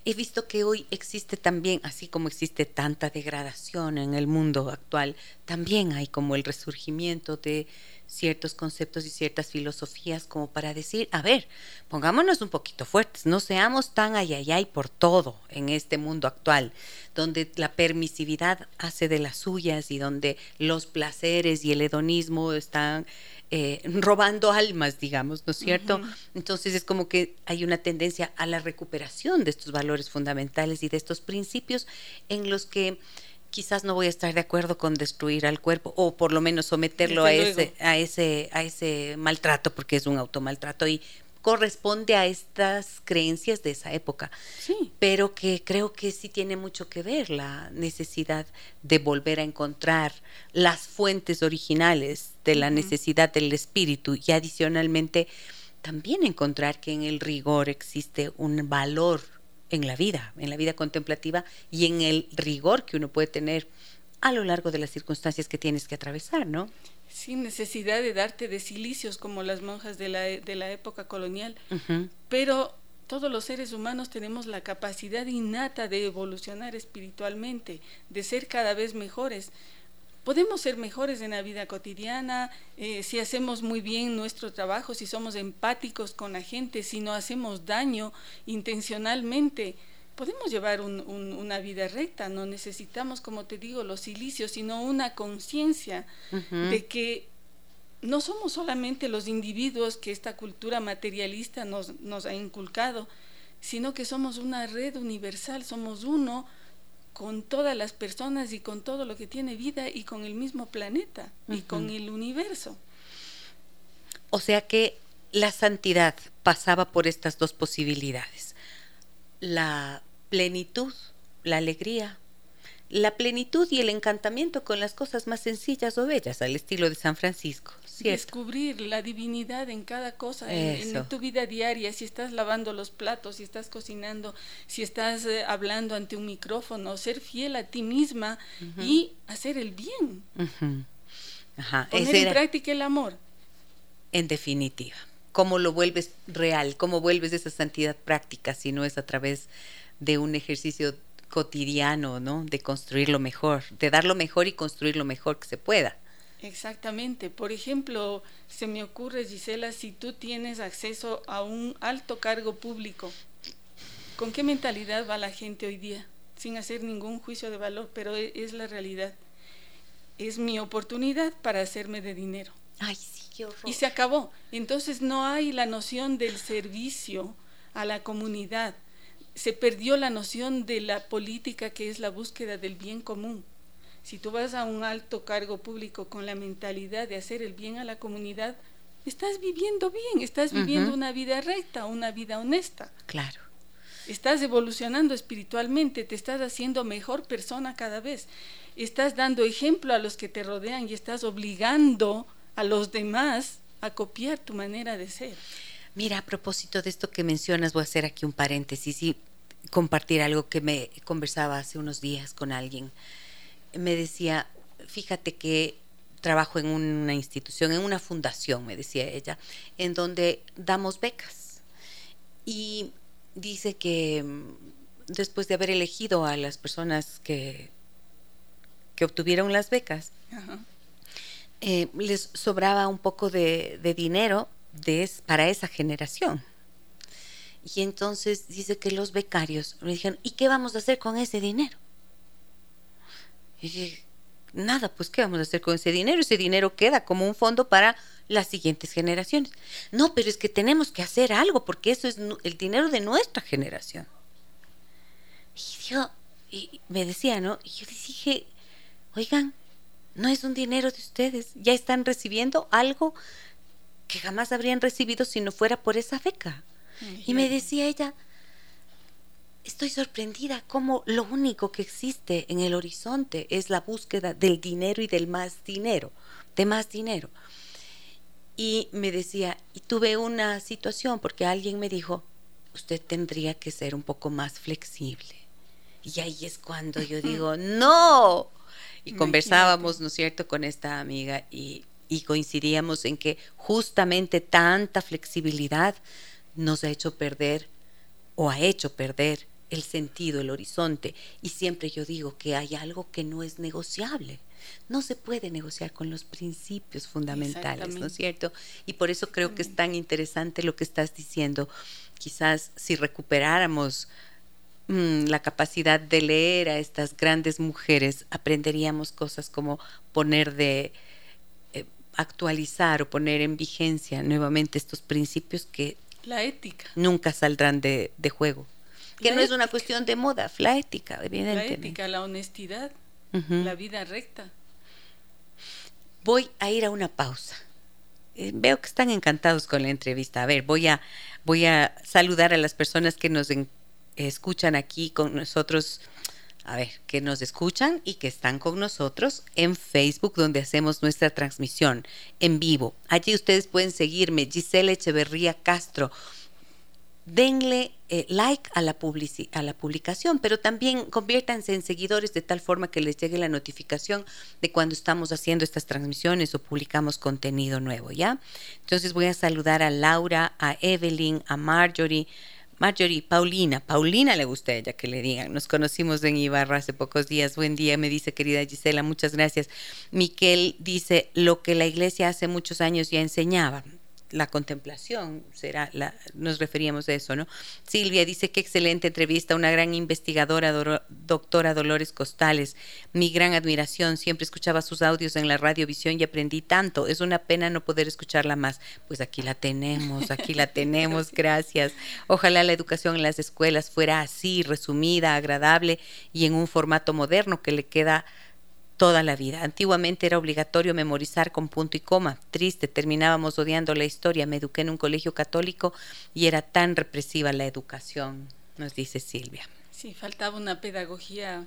He visto que hoy existe también, así como existe tanta degradación en el mundo actual, también hay como el resurgimiento de ciertos conceptos y ciertas filosofías como para decir, a ver, pongámonos un poquito fuertes, no seamos tan ayayay por todo en este mundo actual, donde la permisividad hace de las suyas y donde los placeres y el hedonismo están eh, robando almas, digamos, ¿no es cierto? Entonces es como que hay una tendencia a la recuperación de estos valores fundamentales y de estos principios en los que quizás no voy a estar de acuerdo con destruir al cuerpo o por lo menos someterlo a ese, a ese, a ese maltrato, porque es un automaltrato y corresponde a estas creencias de esa época. Sí. Pero que creo que sí tiene mucho que ver la necesidad de volver a encontrar las fuentes originales de la necesidad del espíritu y adicionalmente también encontrar que en el rigor existe un valor en la vida, en la vida contemplativa y en el rigor que uno puede tener a lo largo de las circunstancias que tienes que atravesar, ¿no? Sin necesidad de darte de silicios como las monjas de la, de la época colonial, pero todos los seres humanos tenemos la capacidad innata de evolucionar espiritualmente, de ser cada vez mejores. Podemos ser mejores en la vida cotidiana eh, si hacemos muy bien nuestro trabajo, si somos empáticos con la gente, si no hacemos daño intencionalmente. Podemos llevar una vida recta, no necesitamos, como te digo, los silicios, sino una conciencia de que no somos solamente los individuos que esta cultura materialista nos, nos ha inculcado, sino que somos una red universal, somos uno con todas las personas y con todo lo que tiene vida y con el mismo planeta y con el universo. O sea que la santidad pasaba por estas dos posibilidades. La plenitud, la alegría, la plenitud y el encantamiento con las cosas más sencillas o bellas, al estilo de San Francisco. Descubrir la divinidad en cada cosa, en, tu vida diaria, si estás lavando los platos, si estás cocinando, si estás eh, hablando ante un micrófono, ser fiel a ti misma y hacer el bien. Poner en práctica el amor. En definitiva, ¿cómo lo vuelves real? ¿Cómo vuelves esa santidad práctica si no es a través de un ejercicio cotidiano, ¿no? De construir lo mejor, de dar lo mejor y construir lo mejor que se pueda. Exactamente. Por ejemplo, se me ocurre, Gisela, si tú tienes acceso a un alto cargo público, ¿con qué mentalidad va la gente hoy día? Sin hacer ningún juicio de valor, pero e, es, la realidad. Es mi oportunidad para hacerme de dinero. Ay, sí, qué horror. Y se acabó. Entonces no hay la noción del servicio a la comunidad. Se perdió la noción de la política que es la búsqueda del bien común si tú vas a un alto cargo público con la mentalidad de hacer el bien a la comunidad, estás viviendo bien, estás viviendo una vida recta, una vida honesta. Claro. Estás evolucionando espiritualmente, te estás haciendo mejor persona cada vez. Estás dando ejemplo a los que te rodean y estás obligando a los demás a copiar tu manera de ser. Mira, a propósito de esto que mencionas, voy a hacer aquí un paréntesis y compartir algo que me conversaba hace unos días con alguien me decía, fíjate que trabajo en una institución, en una fundación, me decía ella, en donde damos becas. Y dice que mm, después de haber elegido a las personas que, que obtuvieron las becas, eh, les sobraba un poco de, dinero de, para esa generación. Y entonces dice que los becarios me dijeron, ¿y qué vamos a hacer con ese dinero? Y dije, nada, pues ¿qué vamos a hacer con ese dinero? Ese dinero queda como un fondo para las siguientes generaciones. No, pero es que tenemos que hacer algo porque eso es el dinero de nuestra generación. Y yo, y me decía, ¿no? Y yo dije, oigan, no es un dinero de ustedes, ya están recibiendo algo que jamás habrían recibido si no fuera por esa beca. Y me decía ella, estoy sorprendida como lo único que existe en el horizonte es la búsqueda del dinero y del más dinero, de más dinero. Y me decía, y tuve una situación porque alguien me dijo, usted tendría que ser un poco más flexible. Y ahí es cuando yo digo, no. Y conversábamos, ¿no es cierto?, con esta amiga y, y coincidíamos en que justamente tanta flexibilidad nos ha hecho perder o ha hecho perder el sentido, el horizonte. Y siempre yo digo que hay algo que no es negociable. No se puede negociar con los principios fundamentales, ¿no es cierto? Y por eso creo que es tan interesante lo que estás diciendo. Quizás si recuperáramos mm, la capacidad de leer a estas grandes mujeres, aprenderíamos cosas como poner de eh, actualizar o poner en vigencia nuevamente estos principios que la ética nunca saldrán de juego que no es una cuestión de moda, la ética, evidentemente. La ética, la honestidad, la vida recta. Voy a ir a una pausa eh, veo que están encantados con la entrevista. A ver, voy a, voy a saludar a las personas que nos escuchan aquí con nosotros. A ver, que nos escuchan y que están con nosotros en Facebook, donde hacemos nuestra transmisión en vivo. Allí ustedes pueden seguirme, Gisela Echeverría Castro denle eh, like a la, a la publicación, pero también conviértanse en seguidores de tal forma que les llegue la notificación de cuando estamos haciendo estas transmisiones o publicamos contenido nuevo, ¿ya? Entonces voy a saludar a Laura, a Evelyn, a Marjorie, Marjorie, Paulina, Paulina le gusta a ella que le digan. Nos conocimos en Ibarra hace pocos días. Buen día, me dice querida Gisela, muchas gracias. Miquel dice lo que la iglesia hace muchos años ya enseñaba la contemplación, será la, nos referíamos a eso, ¿no? Silvia dice que excelente entrevista, una gran investigadora, doctora Dolores Costales, mi gran admiración, siempre escuchaba sus audios en la radiovisión y aprendí tanto, es una pena no poder escucharla más. Pues aquí la tenemos, aquí la tenemos, gracias. Ojalá la educación en las escuelas fuera así, resumida, agradable y en un formato moderno que le queda toda la vida. Antiguamente era obligatorio memorizar con punto y coma. Triste, terminábamos odiando la historia. Me eduqué en un colegio católico y era tan represiva la educación, nos dice Silvia. Sí, faltaba una pedagogía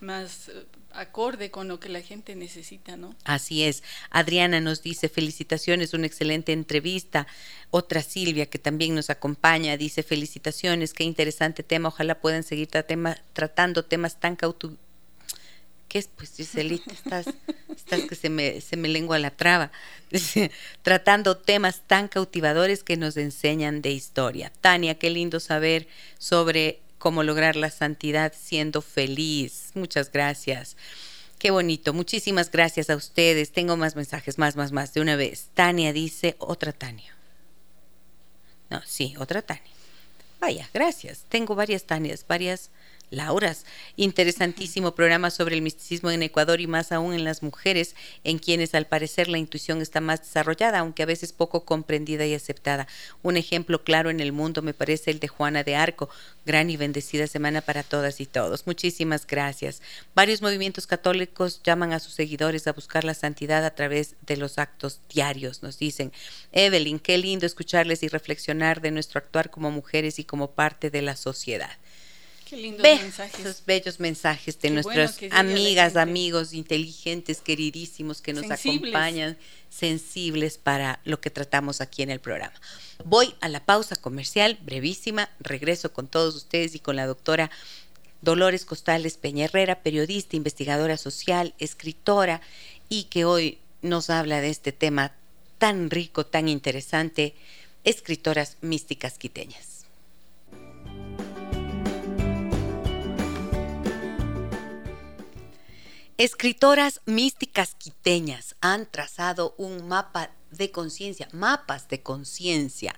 más eh, acorde con lo que la gente necesita, ¿no? Así es. Adriana nos dice felicitaciones, una excelente entrevista. Otra Silvia que también nos acompaña dice felicitaciones, qué interesante tema. Ojalá puedan seguir tratando temas tan cautivadores ¿Qué es? Pues Giselita, estás, que se me, se me lengua la traba. Tratando temas tan cautivadores que nos enseñan de historia. Tania, qué lindo saber sobre cómo lograr la santidad siendo feliz. Muchas gracias. Qué bonito. Muchísimas gracias a ustedes. Tengo más mensajes, más, más, más, de una vez. Tania dice, otra Tania. No, sí, otra Tania. Vaya, gracias. Tengo varias Tanias, varias Lauras. Interesantísimo programa sobre el misticismo en Ecuador y más aún en las mujeres, en quienes al parecer la intuición está más desarrollada, aunque a veces poco comprendida y aceptada. Un ejemplo claro en el mundo me parece el de Juana de Arco. Gran y bendecida semana para todas y todos. Muchísimas gracias. Varios movimientos católicos llaman a sus seguidores a buscar la santidad a través de los actos diarios, nos dicen. Evelyn, qué lindo escucharles y reflexionar de nuestro actuar como mujeres y como parte de la sociedad. Qué lindos mensajes. Esos bellos mensajes de nuestras amigas, amigos inteligentes, queridísimos que nos acompañan, sensibles para lo que tratamos aquí en el programa. Voy a la pausa comercial, brevísima, regreso con todos ustedes y con la doctora Dolores Costales Peña Herrera, periodista, investigadora social, escritora y que hoy nos habla de este tema tan rico, tan interesante, escritoras místicas quiteñas. Escritoras místicas quiteñas han trazado un mapa de conciencia, mapas de conciencia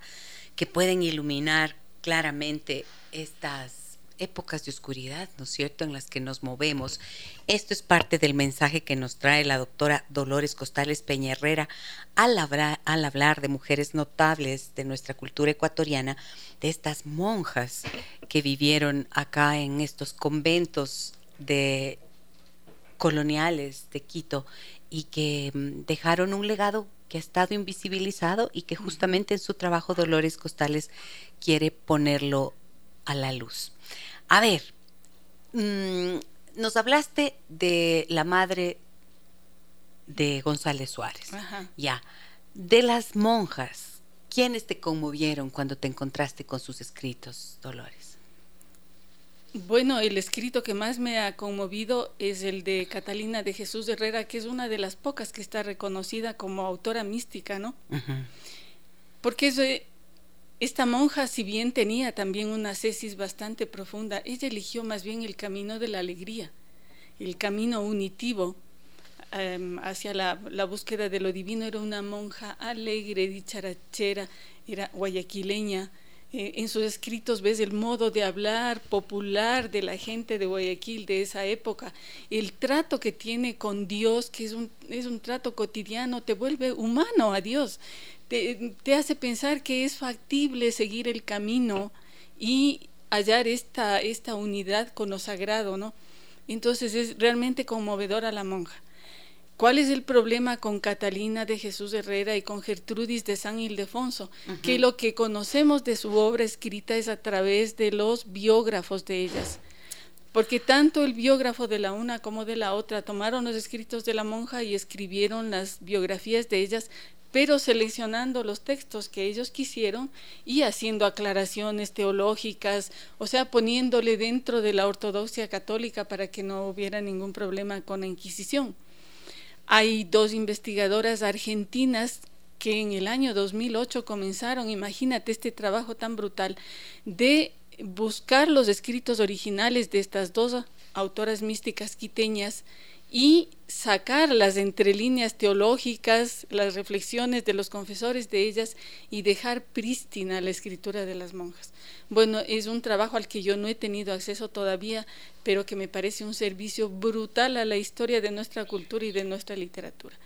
que pueden iluminar claramente estas épocas de oscuridad, ¿no es cierto?, en las que nos movemos. Esto es parte del mensaje que nos trae la doctora Dolores Costales Peña Herrera al hablar, al hablar de mujeres notables de nuestra cultura ecuatoriana, de estas monjas que vivieron acá en estos conventos de coloniales de Quito y que mm, dejaron un legado que ha estado invisibilizado y que justamente en su trabajo Dolores Costales quiere ponerlo a la luz. A ver, mm, nos hablaste de la madre de González Suárez. Ya. De las monjas, ¿quiénes te conmovieron cuando te encontraste con sus escritos, Dolores? Bueno, el escrito que más me ha conmovido es el de Catalina de Jesús Herrera, que es una de las pocas que está reconocida como autora mística, ¿no? Porque esta monja, si bien tenía también una cesis bastante profunda, ella eligió más bien el camino de la alegría, el camino unitivo em, hacia la, la, búsqueda de lo divino. Era una monja alegre, dicharachera, era guayaquileña, en sus escritos ves el modo de hablar popular de la gente de Guayaquil de esa época, el trato que tiene con Dios, que es un, es un trato cotidiano, te vuelve humano a Dios, te, te hace pensar que es factible seguir el camino y hallar esta, esta unidad con lo sagrado, ¿no? Entonces es realmente conmovedora la monja. ¿Cuál es el problema con Catalina de Jesús Herrera y con Gertrudis de San Ildefonso? Que lo que conocemos de su obra escrita es a través de los biógrafos de ellas. Porque tanto el biógrafo de la una como de la otra tomaron los escritos de la monja y escribieron las biografías de ellas, pero seleccionando los textos que ellos quisieron y haciendo aclaraciones teológicas, o sea, poniéndole dentro de la ortodoxia católica para que no hubiera ningún problema con la Inquisición. Hay dos investigadoras argentinas que en el año 2008 comenzaron, imagínate este trabajo tan brutal, de buscar los escritos originales de estas dos autoras místicas quiteñas y sacar las entrelíneas teológicas, las reflexiones de los confesores de ellas y dejar prístina la escritura de las monjas. Bueno, es un trabajo al que yo no he tenido acceso todavía, pero que me parece un servicio brutal a la historia de nuestra cultura y de nuestra literatura.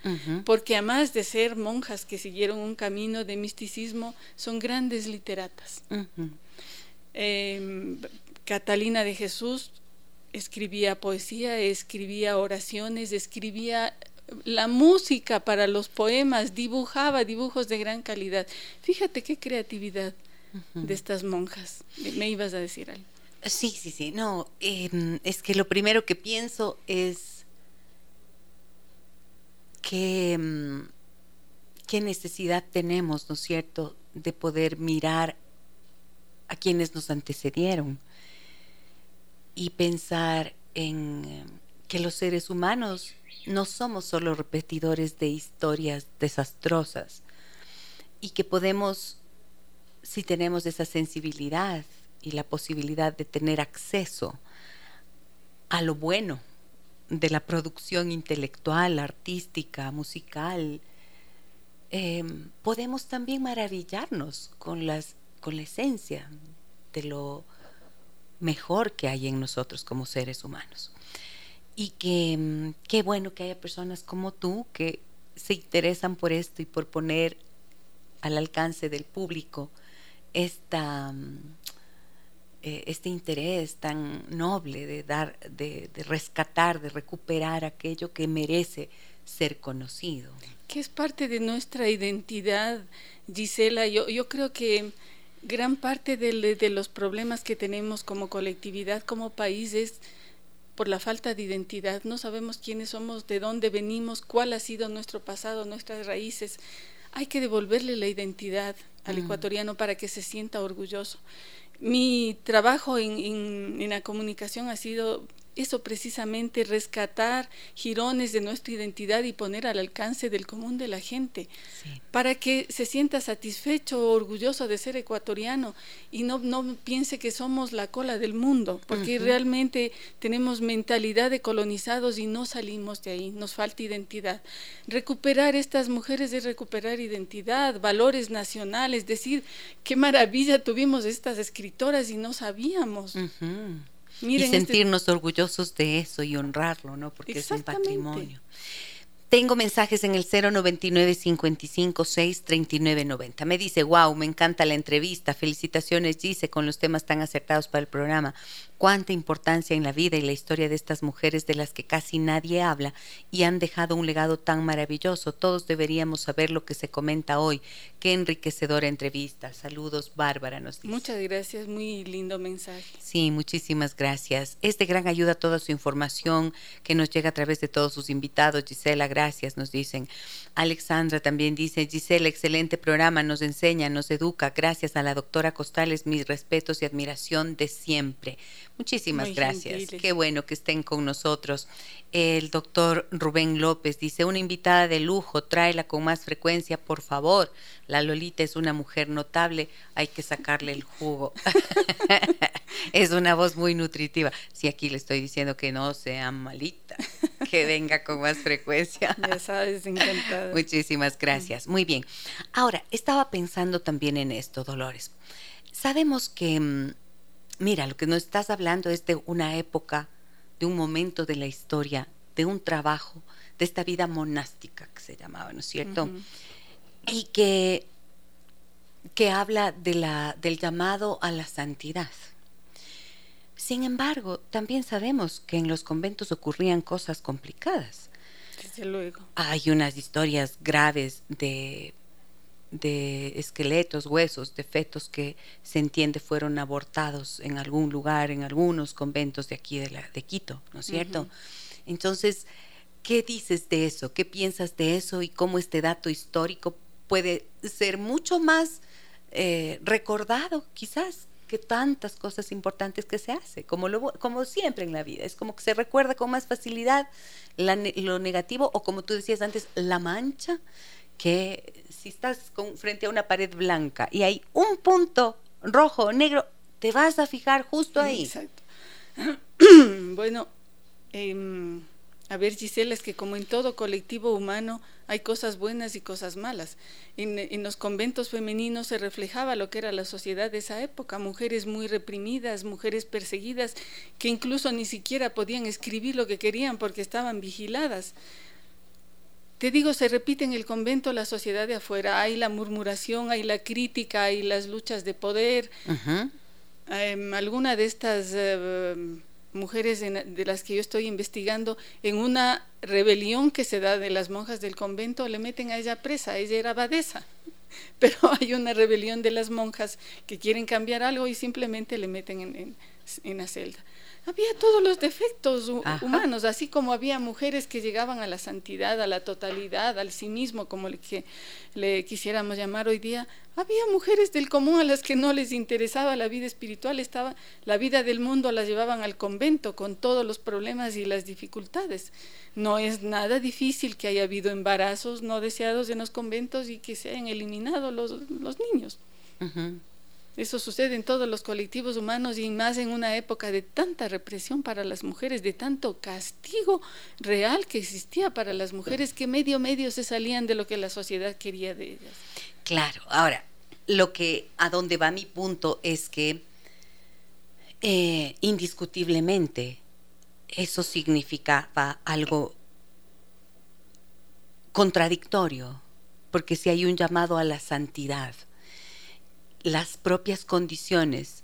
Porque además de ser monjas que siguieron un camino de misticismo, son grandes literatas. Em, Catalina de Jesús escribía poesía, escribía oraciones, escribía la música para los poemas, dibujaba dibujos de gran calidad. Fíjate qué creatividad de estas monjas. Me ibas a decir algo. Sí, sí, sí. No, em, es que lo primero que pienso es que em, qué necesidad tenemos, ¿no es cierto?, de poder mirar a quienes nos antecedieron y pensar en eh, que los seres humanos no somos solo repetidores de historias desastrosas y que podemos, si tenemos esa sensibilidad y la posibilidad de tener acceso a lo bueno de la producción intelectual, artística, musical, em, podemos también maravillarnos con, las, con la esencia de lo mejor que hay en nosotros como seres humanos. Y que mm, qué bueno que haya personas como tú que se interesan por esto y por poner al alcance del público esta, mm, eh, este interés tan noble de dar, de, rescatar, de recuperar aquello que merece ser conocido. Que es parte de nuestra identidad, Gisela. Yo, yo creo que gran parte de, los problemas que tenemos como colectividad, como país, es por la falta de identidad. No sabemos quiénes somos, de dónde venimos, cuál ha sido nuestro pasado, nuestras raíces. Hay que devolverle la identidad al mm. ecuatoriano para que se sienta orgulloso. Mi trabajo en la comunicación ha sido eso precisamente, rescatar girones de nuestra identidad y poner al alcance del común de la gente, para que se sienta satisfecho, orgulloso de ser ecuatoriano y no, no piense que somos la cola del mundo, porque realmente tenemos mentalidad de colonizados y no salimos de ahí, nos falta identidad. Recuperar estas mujeres es recuperar identidad, valores nacionales, decir, qué maravilla tuvimos estas escritoras y no sabíamos y este sentirnos orgullosos de eso y honrarlo, ¿no? Porque es un patrimonio. Tengo mensajes en el 099 55 6 39 90. Me dice, wow, me encanta la entrevista. Felicitaciones, dice, con los temas tan acertados para el programa cuánta importancia en la vida y la historia de estas mujeres de las que casi nadie habla y han dejado un legado tan maravilloso. Todos deberíamos saber lo que se comenta hoy. Qué enriquecedora entrevista. Saludos, Bárbara, nos dice. Muchas gracias, muy lindo mensaje. Sí, muchísimas gracias. Es de gran ayuda toda su información que nos llega a través de todos sus invitados. Gisela, gracias, nos dicen. Alexandra también dice, Gisela, excelente programa, nos enseña, nos educa. Gracias a la doctora Costales, mis respetos y admiración de siempre. Muchísimas gracias. Qué bueno que estén con nosotros. El doctor Rubén López dice, una invitada de lujo, tráela con más frecuencia, por favor. La Lolita es una mujer notable, hay que sacarle el jugo. es una voz muy nutritiva. Sí, aquí le estoy diciendo que no sea malita, que venga con más frecuencia. Ya sabes, encantada. Muchísimas gracias. Muy bien. Ahora, estaba pensando también en esto, Dolores. Sabemos que mm, Mira, lo que nos estás hablando es de una época, de un momento de la historia, de un trabajo, de esta vida monástica que se llamaba, ¿no es cierto? Y que, que habla de la, del llamado a la santidad. Sin embargo, también sabemos que en los conventos ocurrían cosas complicadas. Desde luego. Hay unas historias graves de, de esqueletos, huesos, de fetos que se entiende fueron abortados en algún lugar, en algunos conventos de aquí de, la, de Quito, ¿no es cierto? Entonces, ¿qué dices de eso? ¿Qué piensas de eso? Y cómo este dato histórico puede ser mucho más eh, recordado, quizás, que tantas cosas importantes que se hace, como, lo, como siempre en la vida. Es como que se recuerda con más facilidad lo negativo o como tú decías antes, la mancha, que si estás con, frente a una pared blanca y hay un punto rojo o negro, te vas a fijar justo ahí. Exacto. bueno, eh, a ver, Gisela, es que como en todo colectivo humano hay cosas buenas y cosas malas. En, los conventos femeninos se reflejaba lo que era la sociedad de esa época, mujeres muy reprimidas, mujeres perseguidas, que incluso ni siquiera podían escribir lo que querían porque estaban vigiladas. Te digo, se repite en el convento la sociedad de afuera, hay la murmuración, hay la crítica, hay las luchas de poder. Em, alguna de estas... Eh, mujeres de las que yo estoy investigando, en una rebelión que se da de las monjas del convento, le meten a ella presa, ella era abadesa, pero hay una rebelión de las monjas que quieren cambiar algo y simplemente le meten en, en la celda había todos los defectos humanos, así como había mujeres que llegaban a la santidad, a la totalidad, al cinismo, como le, que, le quisiéramos llamar hoy día, había mujeres del común a las que no les interesaba la vida espiritual, estaba la vida del mundo la llevaban al convento con todos los problemas y las dificultades. No es nada difícil que haya habido embarazos no deseados en los conventos y que se hayan eliminado los, los niños. Eso sucede en todos los colectivos humanos y más en una época de tanta represión para las mujeres, de tanto castigo real que existía para las mujeres que medio medio se salían de lo que la sociedad quería de ellas. Claro, ahora, lo que a dónde va mi punto es que eh, indiscutiblemente eso significaba algo contradictorio, porque si hay un llamado a la santidad, las propias condiciones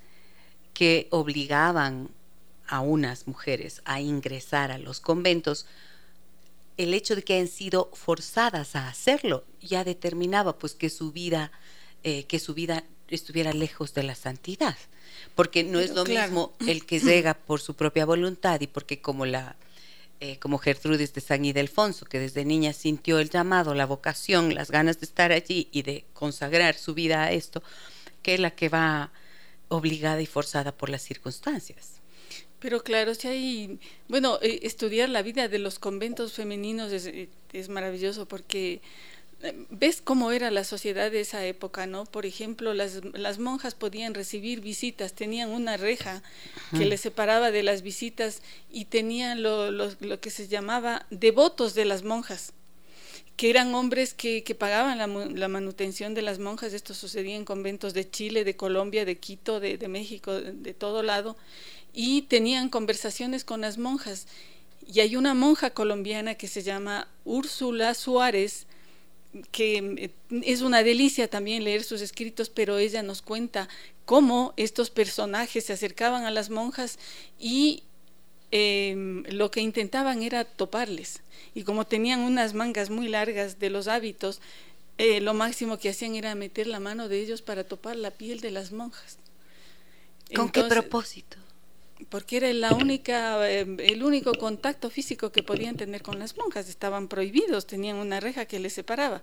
que obligaban a unas mujeres a ingresar a los conventos, el hecho de que hayan sido forzadas a hacerlo ya determinaba pues que su vida, eh, que su vida estuviera lejos de la santidad. Porque no es lo mismo el que llega por su propia voluntad y porque como la eh, como Gertrudis de San Ildefonso, que desde niña sintió el llamado, la vocación, las ganas de estar allí y de consagrar su vida a esto, que la que va obligada y forzada por las circunstancias. Pero claro, si hay, bueno, eh, estudiar la vida de los conventos femeninos es, eh, maravilloso porque eh, ves cómo era la sociedad de esa época, ¿no? Por ejemplo, las, las monjas podían recibir visitas, tenían una reja que les separaba de las visitas y tenían lo, lo que se llamaba devotos de las monjas que eran hombres que, pagaban la, manutención de las monjas. Esto sucedía en conventos de Chile, de Colombia, de Quito, de, México, de, todo lado, y tenían conversaciones con las monjas. Y hay una monja colombiana que se llama Úrsula Suárez, que eh, es una delicia también leer sus escritos, pero ella nos cuenta cómo estos personajes se acercaban a las monjas y Em, lo que intentaban era toparles. Y como tenían unas mangas muy largas de los hábitos, eh, lo máximo que hacían era meter la mano de ellos para topar la piel de las monjas. ¿Con qué propósito? Porque era la única, em, el único contacto físico que podían tener con las monjas. Estaban prohibidos, tenían una reja que les separaba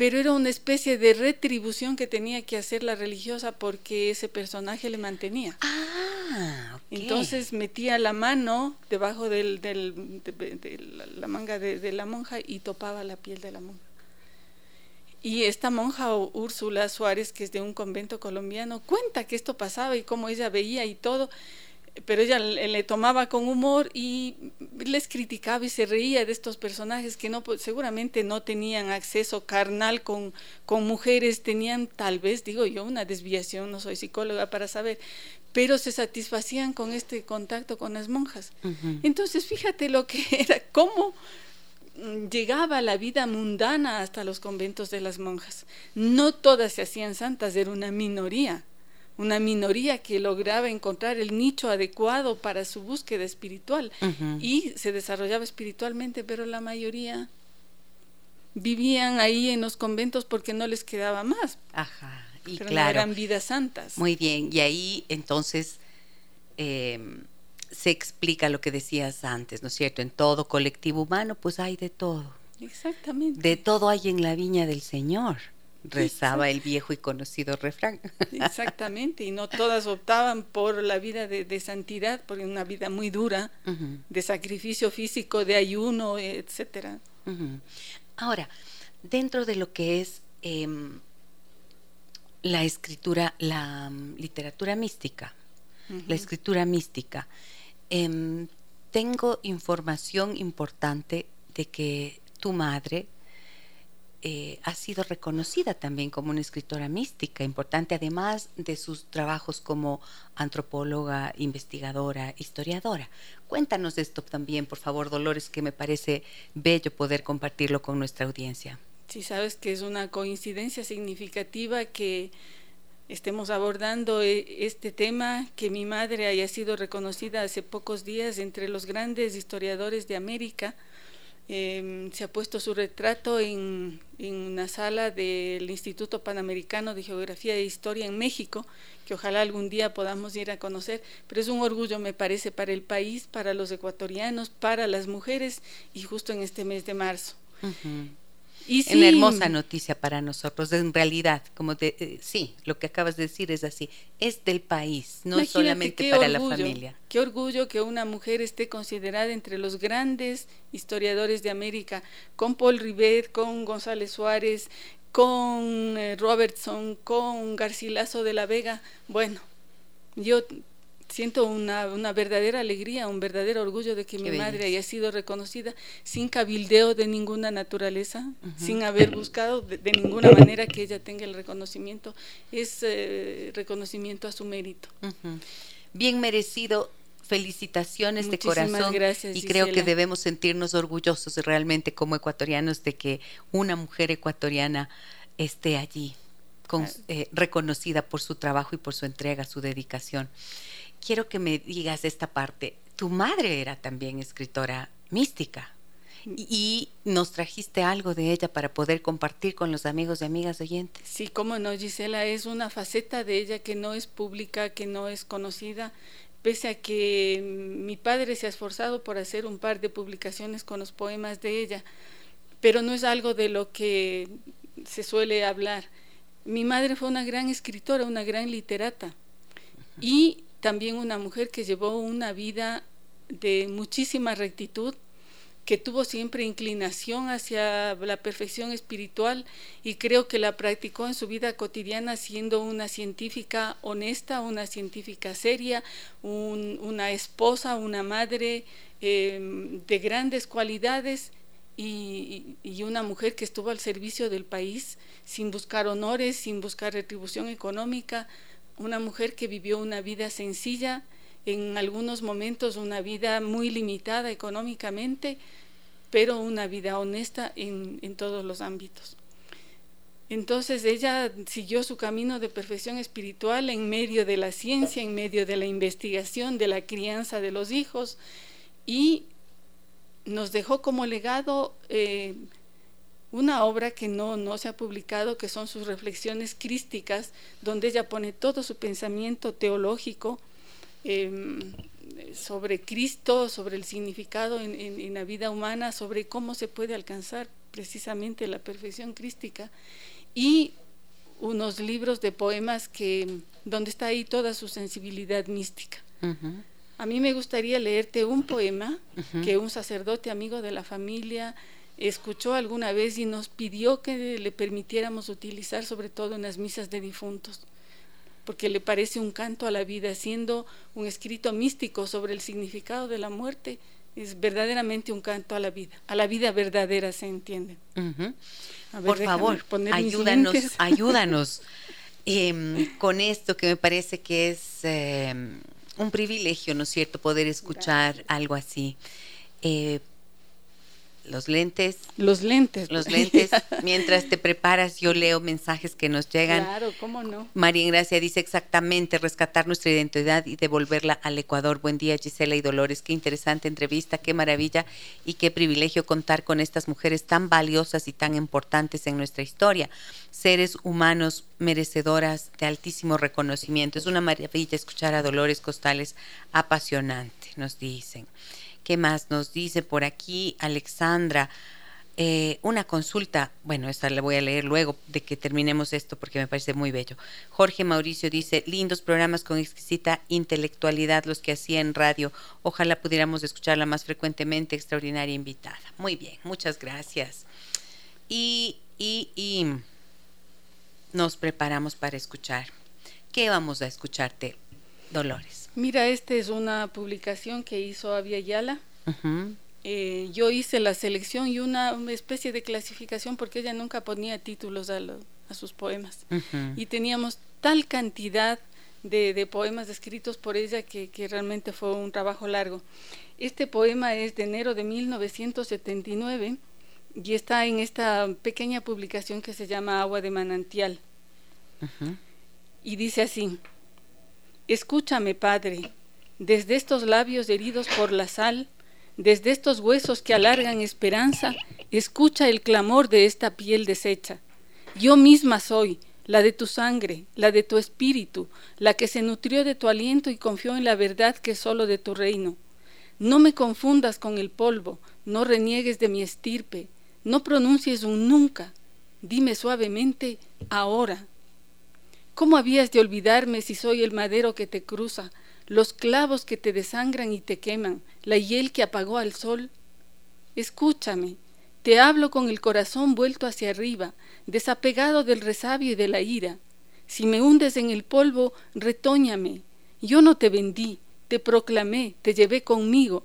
pero era una especie de retribución que tenía que hacer la religiosa porque ese personaje le mantenía. Ah, Entonces metía la mano debajo del, del de, la manga de, la monja y topaba la piel de la monja. Y esta monja Úrsula Suárez, que es de un convento colombiano, cuenta que esto pasaba y cómo ella veía y todo pero ella le, tomaba con humor y les criticaba y se reía de estos personajes que no pues, seguramente no tenían acceso carnal con, con mujeres, tenían tal vez, digo yo, una desviación, no soy psicóloga para saber, pero se satisfacían con este contacto con las monjas. Entonces, fíjate lo que era, cómo llegaba la vida mundana hasta los conventos de las monjas. No todas se hacían santas, era una minoría una minoría que lograba encontrar el nicho adecuado para su búsqueda espiritual y se desarrollaba espiritualmente, pero la mayoría vivían ahí en los conventos porque no les quedaba más. Ajá, y pero claro. eran vidas santas. Muy bien, y ahí entonces em, se explica lo que decías antes, ¿no es cierto? En todo colectivo humano, pues hay de todo. Exactamente. De todo hay en la viña del Señor rezaba el viejo y conocido refrán. Exactamente, y no todas optaban por la vida de, santidad, por una vida muy dura, de sacrificio físico, de ayuno, etcétera. Ahora, dentro de lo que es em, la escritura, la mm, literatura mística, la escritura mística, em, tengo información importante de que tu madre, eh, ha sido reconocida también como una escritora mística importante, además de sus trabajos como antropóloga, investigadora, historiadora. Cuéntanos esto también, por favor, Dolores, que me parece bello poder compartirlo con nuestra audiencia. Sí, sabes que es una coincidencia significativa que estemos abordando eh, este tema, que mi madre haya sido reconocida hace pocos días entre los grandes historiadores de América Em, se ha puesto su retrato en, una sala del Instituto Panamericano de Geografía e Historia en México, que ojalá algún día podamos ir a conocer, pero es un orgullo, me parece, para el país, para los ecuatorianos, para las mujeres y justo en este mes de marzo. Y Una hermosa noticia para nosotros, en realidad, como te, eh, sí, lo que acabas de decir es así, es del país, no solamente para la familia. Qué orgullo que una mujer esté considerada entre los grandes historiadores de América, con Paul Rivet, con González Suárez, con eh, Robertson, con Garcilaso de la Vega. Bueno, yo siento una, una, verdadera alegría, un verdadero orgullo de que mi madre haya sido reconocida sin cabildeo de ninguna naturaleza, sin haber buscado de, ninguna manera que ella tenga el reconocimiento. Es eh, reconocimiento a su mérito. Bien merecido. Felicitaciones de corazón gracias, y creo que debemos sentirnos orgullosos realmente como ecuatorianos de que una mujer ecuatoriana esté allí, con, eh, reconocida por su trabajo y por su entrega, su dedicación quiero que me digas esta parte. Tu madre era también escritora mística y, nos trajiste algo de ella para poder compartir con los amigos y amigas oyentes. Sí, cómo no, Gisela, es una faceta de ella que no es pública, que no es conocida, pese a que mi padre se ha esforzado por hacer un par de publicaciones con los poemas de ella, pero no es algo de lo que se suele hablar. Mi madre fue una gran escritora, una gran literata, y también una mujer que llevó una vida de muchísima rectitud, que tuvo siempre inclinación hacia la perfección espiritual y creo que la practicó en su vida cotidiana siendo una científica honesta, una científica seria, una esposa, una madre em, de grandes cualidades y, y, una mujer que estuvo al servicio del país sin buscar honores, sin buscar retribución económica, una mujer que vivió una vida sencilla, en algunos momentos una vida muy limitada económicamente, pero una vida honesta en, en todos los ámbitos. Entonces ella siguió su camino de perfección espiritual en medio de la ciencia, en medio de la investigación, de la crianza de los hijos y nos dejó como legado eh, una obra que no, no se ha publicado, que son sus reflexiones crísticas, donde ella pone todo su pensamiento teológico em, sobre Cristo, sobre el significado en, en, la vida humana, sobre cómo se puede alcanzar precisamente la perfección crística, y unos libros de poemas que, donde está ahí toda su sensibilidad mística. A mí me gustaría leerte un poema que un sacerdote amigo de la familia escuchó alguna vez y nos pidió que le permitiéramos utilizar sobre todo en las misas de difuntos, porque le parece un canto a la vida, siendo un escrito místico sobre el significado de la muerte, es verdaderamente un canto a la vida, a la vida verdadera, se entiende. Por favor, ayúdanos, ayúdanos em, con esto que me parece que es em, un privilegio, ¿no es cierto?, poder escuchar algo así. Eh, los lentes. Los lentes. Los lentes. Mientras te preparas, yo leo mensajes que nos llegan. Claro, cómo no. María Gracia dice exactamente, rescatar nuestra identidad y devolverla al Ecuador. Buen día, Gisela y Dolores. Qué interesante entrevista, qué maravilla y qué privilegio contar con estas mujeres tan valiosas y tan importantes en nuestra historia. Seres humanos merecedoras de altísimo reconocimiento. Es una maravilla escuchar a Dolores Costales apasionante, nos dicen. ¿Qué más nos dice por aquí Alexandra? Eh, una consulta, bueno, esta la voy a leer luego de que terminemos esto porque me parece muy bello. Jorge Mauricio dice, lindos programas con exquisita intelectualidad los que hacía en radio. Ojalá pudiéramos escucharla más frecuentemente, extraordinaria invitada. Muy bien, muchas gracias. Y, y, y nos preparamos para escuchar. ¿Qué vamos a escucharte, Dolores? Mira, esta es una publicación que hizo Avia Yala. Eh, yo hice la selección y una, especie de clasificación porque ella nunca ponía títulos a, a sus poemas. Y teníamos tal cantidad de, poemas escritos por ella que, que, realmente fue un trabajo largo. Este poema es de enero de 1979 y está en esta pequeña publicación que se llama Agua de Manantial. Y dice así. Escúchame, Padre, desde estos labios heridos por la sal, desde estos huesos que alargan esperanza, escucha el clamor de esta piel deshecha. Yo misma soy, la de tu sangre, la de tu espíritu, la que se nutrió de tu aliento y confió en la verdad que es solo de tu reino. No me confundas con el polvo, no reniegues de mi estirpe, no pronuncies un nunca. Dime suavemente ahora. ¿Cómo habías de olvidarme si soy el madero que te cruza, los clavos que te desangran y te queman, la hiel que apagó al sol? Escúchame, te hablo con el corazón vuelto hacia arriba, desapegado del resabio y de la ira. Si me hundes en el polvo, retóñame. Yo no te vendí, te proclamé, te llevé conmigo.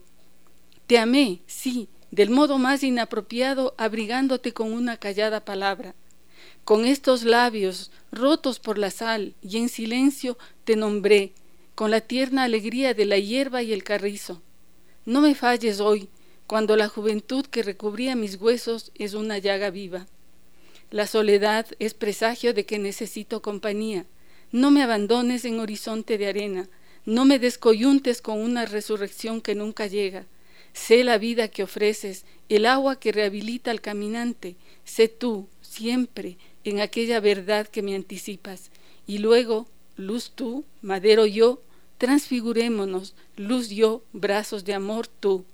Te amé, sí, del modo más inapropiado, abrigándote con una callada palabra. Con estos labios rotos por la sal y en silencio te nombré, con la tierna alegría de la hierba y el carrizo. No me falles hoy, cuando la juventud que recubría mis huesos es una llaga viva. La soledad es presagio de que necesito compañía. No me abandones en horizonte de arena, no me descoyuntes con una resurrección que nunca llega. Sé la vida que ofreces, el agua que rehabilita al caminante, sé tú, siempre, en aquella verdad que me anticipas. Y luego, luz tú, madero yo, transfigurémonos, luz yo, brazos de amor tú.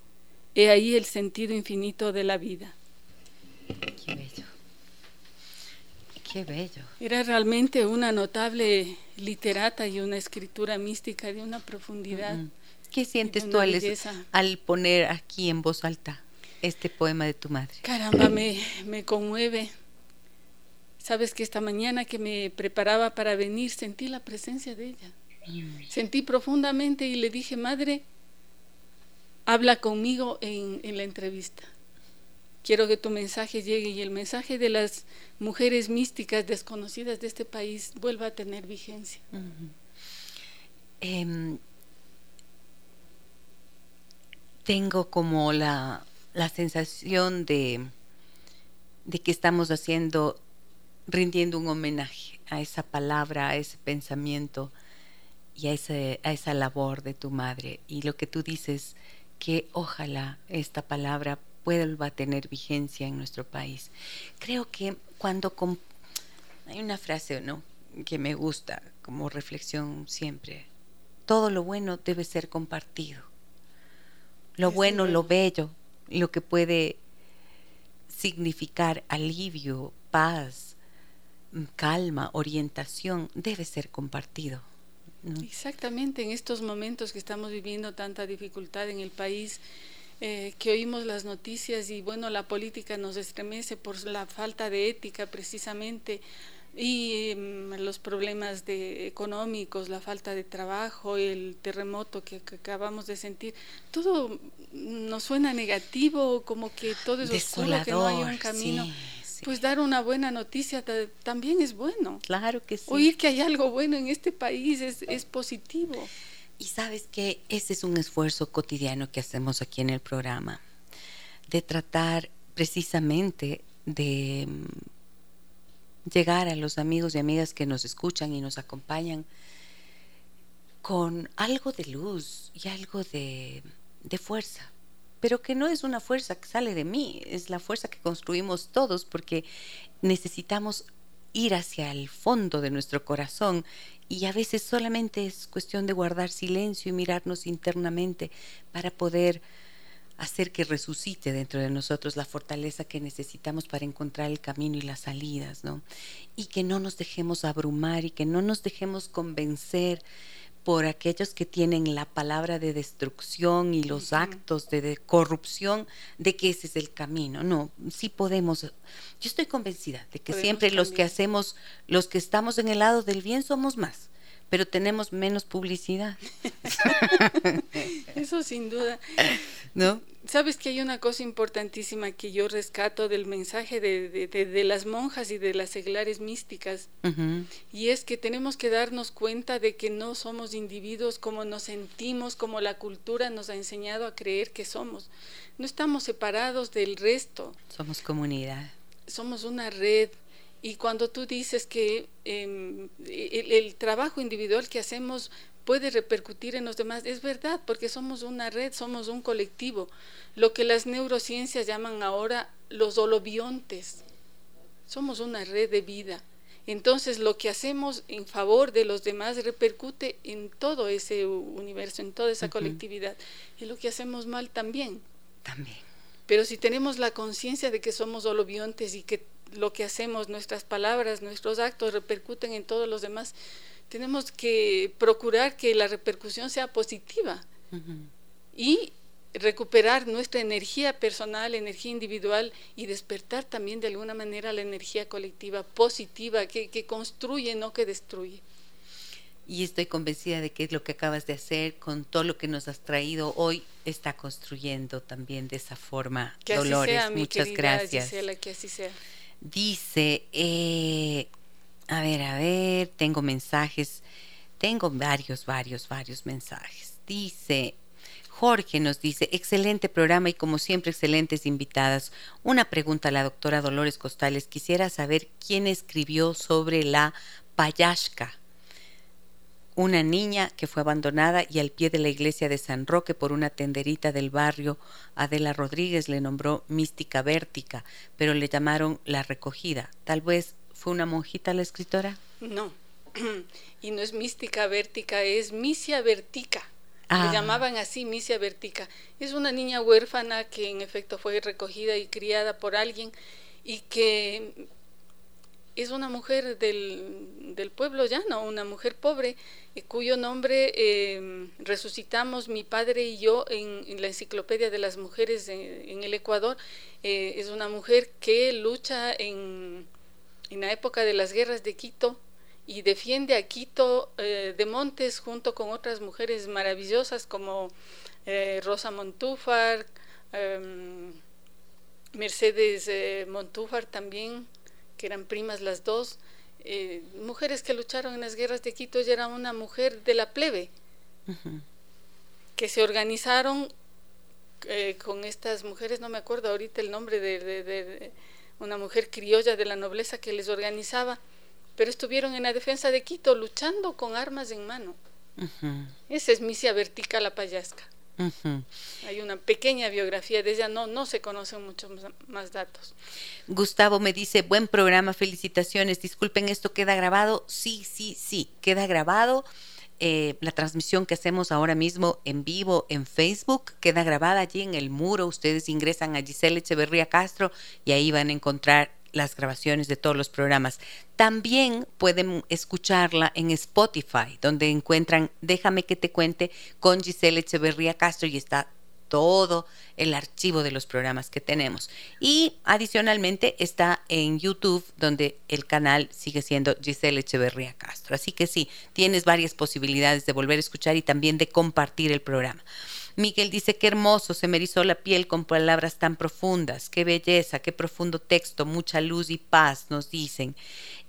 He ahí el sentido infinito de la vida. Qué bello. Qué bello. Era realmente una notable literata y una escritura mística de una profundidad. ¿Qué sientes tú al, al, poner aquí en voz alta este poema de tu madre? Caramba, me, me conmueve Sabes que esta mañana que me preparaba para venir sentí la presencia de ella. Mm. Sentí profundamente y le dije, madre, habla conmigo en, la entrevista. Quiero que tu mensaje llegue y el mensaje de las mujeres místicas desconocidas de este país vuelva a tener vigencia. Em, tengo como la, la sensación de, de que estamos haciendo rindiendo un homenaje a esa palabra, a ese pensamiento y a, ese, a esa labor de tu madre. Y lo que tú dices, que ojalá esta palabra vuelva a tener vigencia en nuestro país. Creo que cuando... Hay una frase, ¿no? Que me gusta como reflexión siempre. Todo lo bueno debe ser compartido. Lo bueno, lo bello, lo que puede significar alivio, paz, calma, orientación, debe ser compartido. Exactamente, en estos momentos que estamos viviendo tanta dificultad en el país, eh, que oímos las noticias y bueno, la política nos estremece por la falta de ética precisamente y mm, los problemas de, económicos, la falta de trabajo, el terremoto que, acabamos de sentir, todo nos suena negativo, como que todo es oscuro, que no hay un camino pues dar una buena noticia también es bueno. Claro que sí. Oír que hay algo bueno en este país es, es positivo. Y sabes que ese es un esfuerzo cotidiano que hacemos aquí en el programa de tratar precisamente de mm, llegar a los amigos y amigas que nos escuchan y nos acompañan con algo de luz y algo de, de fuerza, pero que no es una fuerza que sale de mí, es la fuerza que construimos todos porque necesitamos ir hacia el fondo de nuestro corazón y a veces solamente es cuestión de guardar silencio y mirarnos internamente para poder hacer que resucite dentro de nosotros la fortaleza que necesitamos para encontrar el camino y las salidas, ¿no? Y que no nos dejemos abrumar y que no nos dejemos convencer por aquellos que tienen la palabra de destrucción y los actos de, corrupción, de que ese es el camino. No, sí podemos. Yo estoy convencida de que siempre los que hacemos, los que estamos en el lado del bien somos más, pero tenemos menos publicidad. Eso sin duda. ¿No? Sabes que hay una cosa importantísima que yo rescato del mensaje de, las monjas y de las seglares místicas, y es que tenemos que darnos cuenta de que no somos individuos como nos sentimos, como la cultura nos ha enseñado a creer que somos. No estamos separados del resto. Somos comunidad. Somos una red. Y cuando tú dices que em, el trabajo individual que hacemos puede repercutir en los demás. Es verdad, porque somos una red, somos un colectivo. Lo que las neurociencias llaman ahora los holobiontes. Somos una red de vida. Entonces lo que hacemos en favor de los demás repercute en todo ese universo, en toda esa colectividad. Y lo que hacemos mal también. También. Pero si tenemos la conciencia de que somos holobiontes y que lo que hacemos, nuestras palabras, nuestros actos repercuten en todos los demás, tenemos que procurar que la repercusión sea positiva y recuperar nuestra energía personal, energía individual y despertar también de alguna manera la energía colectiva positiva que, que construye, no que destruye. Y estoy convencida de que lo que acabas de hacer con todo lo que nos has traído hoy está construyendo también de esa forma. Que Dolores, así sea, muchas gracias. Gisela, que así sea. Dice, eh, a ver, a ver, tengo mensajes, tengo varios, varios, varios mensajes. Dice, Jorge nos dice, excelente programa y como siempre excelentes invitadas. Una pregunta a la doctora Dolores Costales. Quisiera saber quién escribió sobre la payashka, una niña que fue abandonada y al pie de la iglesia de San Roque por una tenderita del barrio. Adela Rodríguez le nombró mística vértica, pero le llamaron la recogida. Tal vez ¿Fue una monjita la escritora? No, y no es mística vértica, es misia vertica. Le ah. llamaban así misia vertica. Es una niña huérfana que en efecto fue recogida y criada por alguien y que es una mujer del, del pueblo llano, una mujer pobre, eh, cuyo nombre em, resucitamos mi padre y yo en, la enciclopedia de las mujeres en, el Ecuador. Eh, es una mujer que lucha en en la época de las guerras de Quito y defiende a Quito eh, de Montes junto con otras mujeres maravillosas como Rosa Montúfar, em, Mercedes Montúfar también, que eran primas las dos, mujeres que lucharon en las guerras de Quito, ella era una mujer de la plebe, que se organizaron con estas mujeres, no me acuerdo ahorita el nombre de una mujer criolla de la nobleza que les organizaba, pero estuvieron en la defensa de Quito luchando con armas en mano. Esa es Misia Vertica la Payasca. Hay una pequeña biografía de ella, no, no se conocen muchos más datos. Gustavo me dice, buen programa, felicitaciones, disculpen, ¿esto queda grabado? Sí, sí, sí, queda grabado. Eh, la transmisión que hacemos ahora mismo en vivo en Facebook queda grabada allí en el muro. Ustedes ingresan a Giselle Echeverría Castro y ahí van a encontrar las grabaciones de todos los programas. También pueden escucharla en Spotify, donde encuentran Déjame que te cuente con Giselle Echeverría Castro y está todo el archivo de los programas que tenemos. Y adicionalmente está en YouTube, donde el canal sigue siendo Giselle Echeverría Castro. Así que sí, tienes varias posibilidades de volver a escuchar y también de compartir el programa. Miguel dice, qué hermoso, se me erizó la piel con palabras tan profundas, qué belleza, qué profundo texto, mucha luz y paz, nos dicen.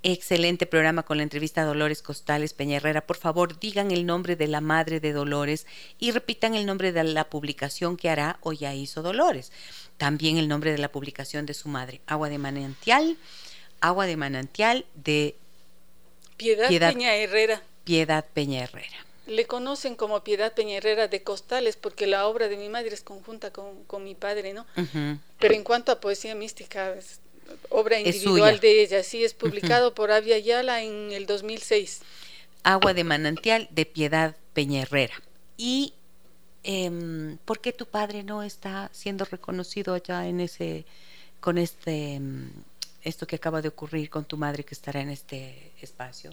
Excelente programa con la entrevista a Dolores Costales Peña Por favor, digan el nombre de la madre de Dolores y repitan el nombre de la publicación que hará o ya hizo Dolores. También el nombre de la publicación de su madre, Agua de Manantial, Agua de Manantial de Piedad, Peña Herrera. Piedad Peña Herrera. Le conocen como Piedad Peña Herrera de Costales porque la obra de mi madre es conjunta con, mi padre, ¿no? Pero en cuanto a poesía mística, obra individual de ella, sí, es publicado por Avia Ayala en el 2006. Agua de manantial de Piedad Peña Herrera. ¿Y em, por qué tu padre no está siendo reconocido allá en ese, con este, em, esto que acaba de ocurrir con tu madre que estará en este espacio?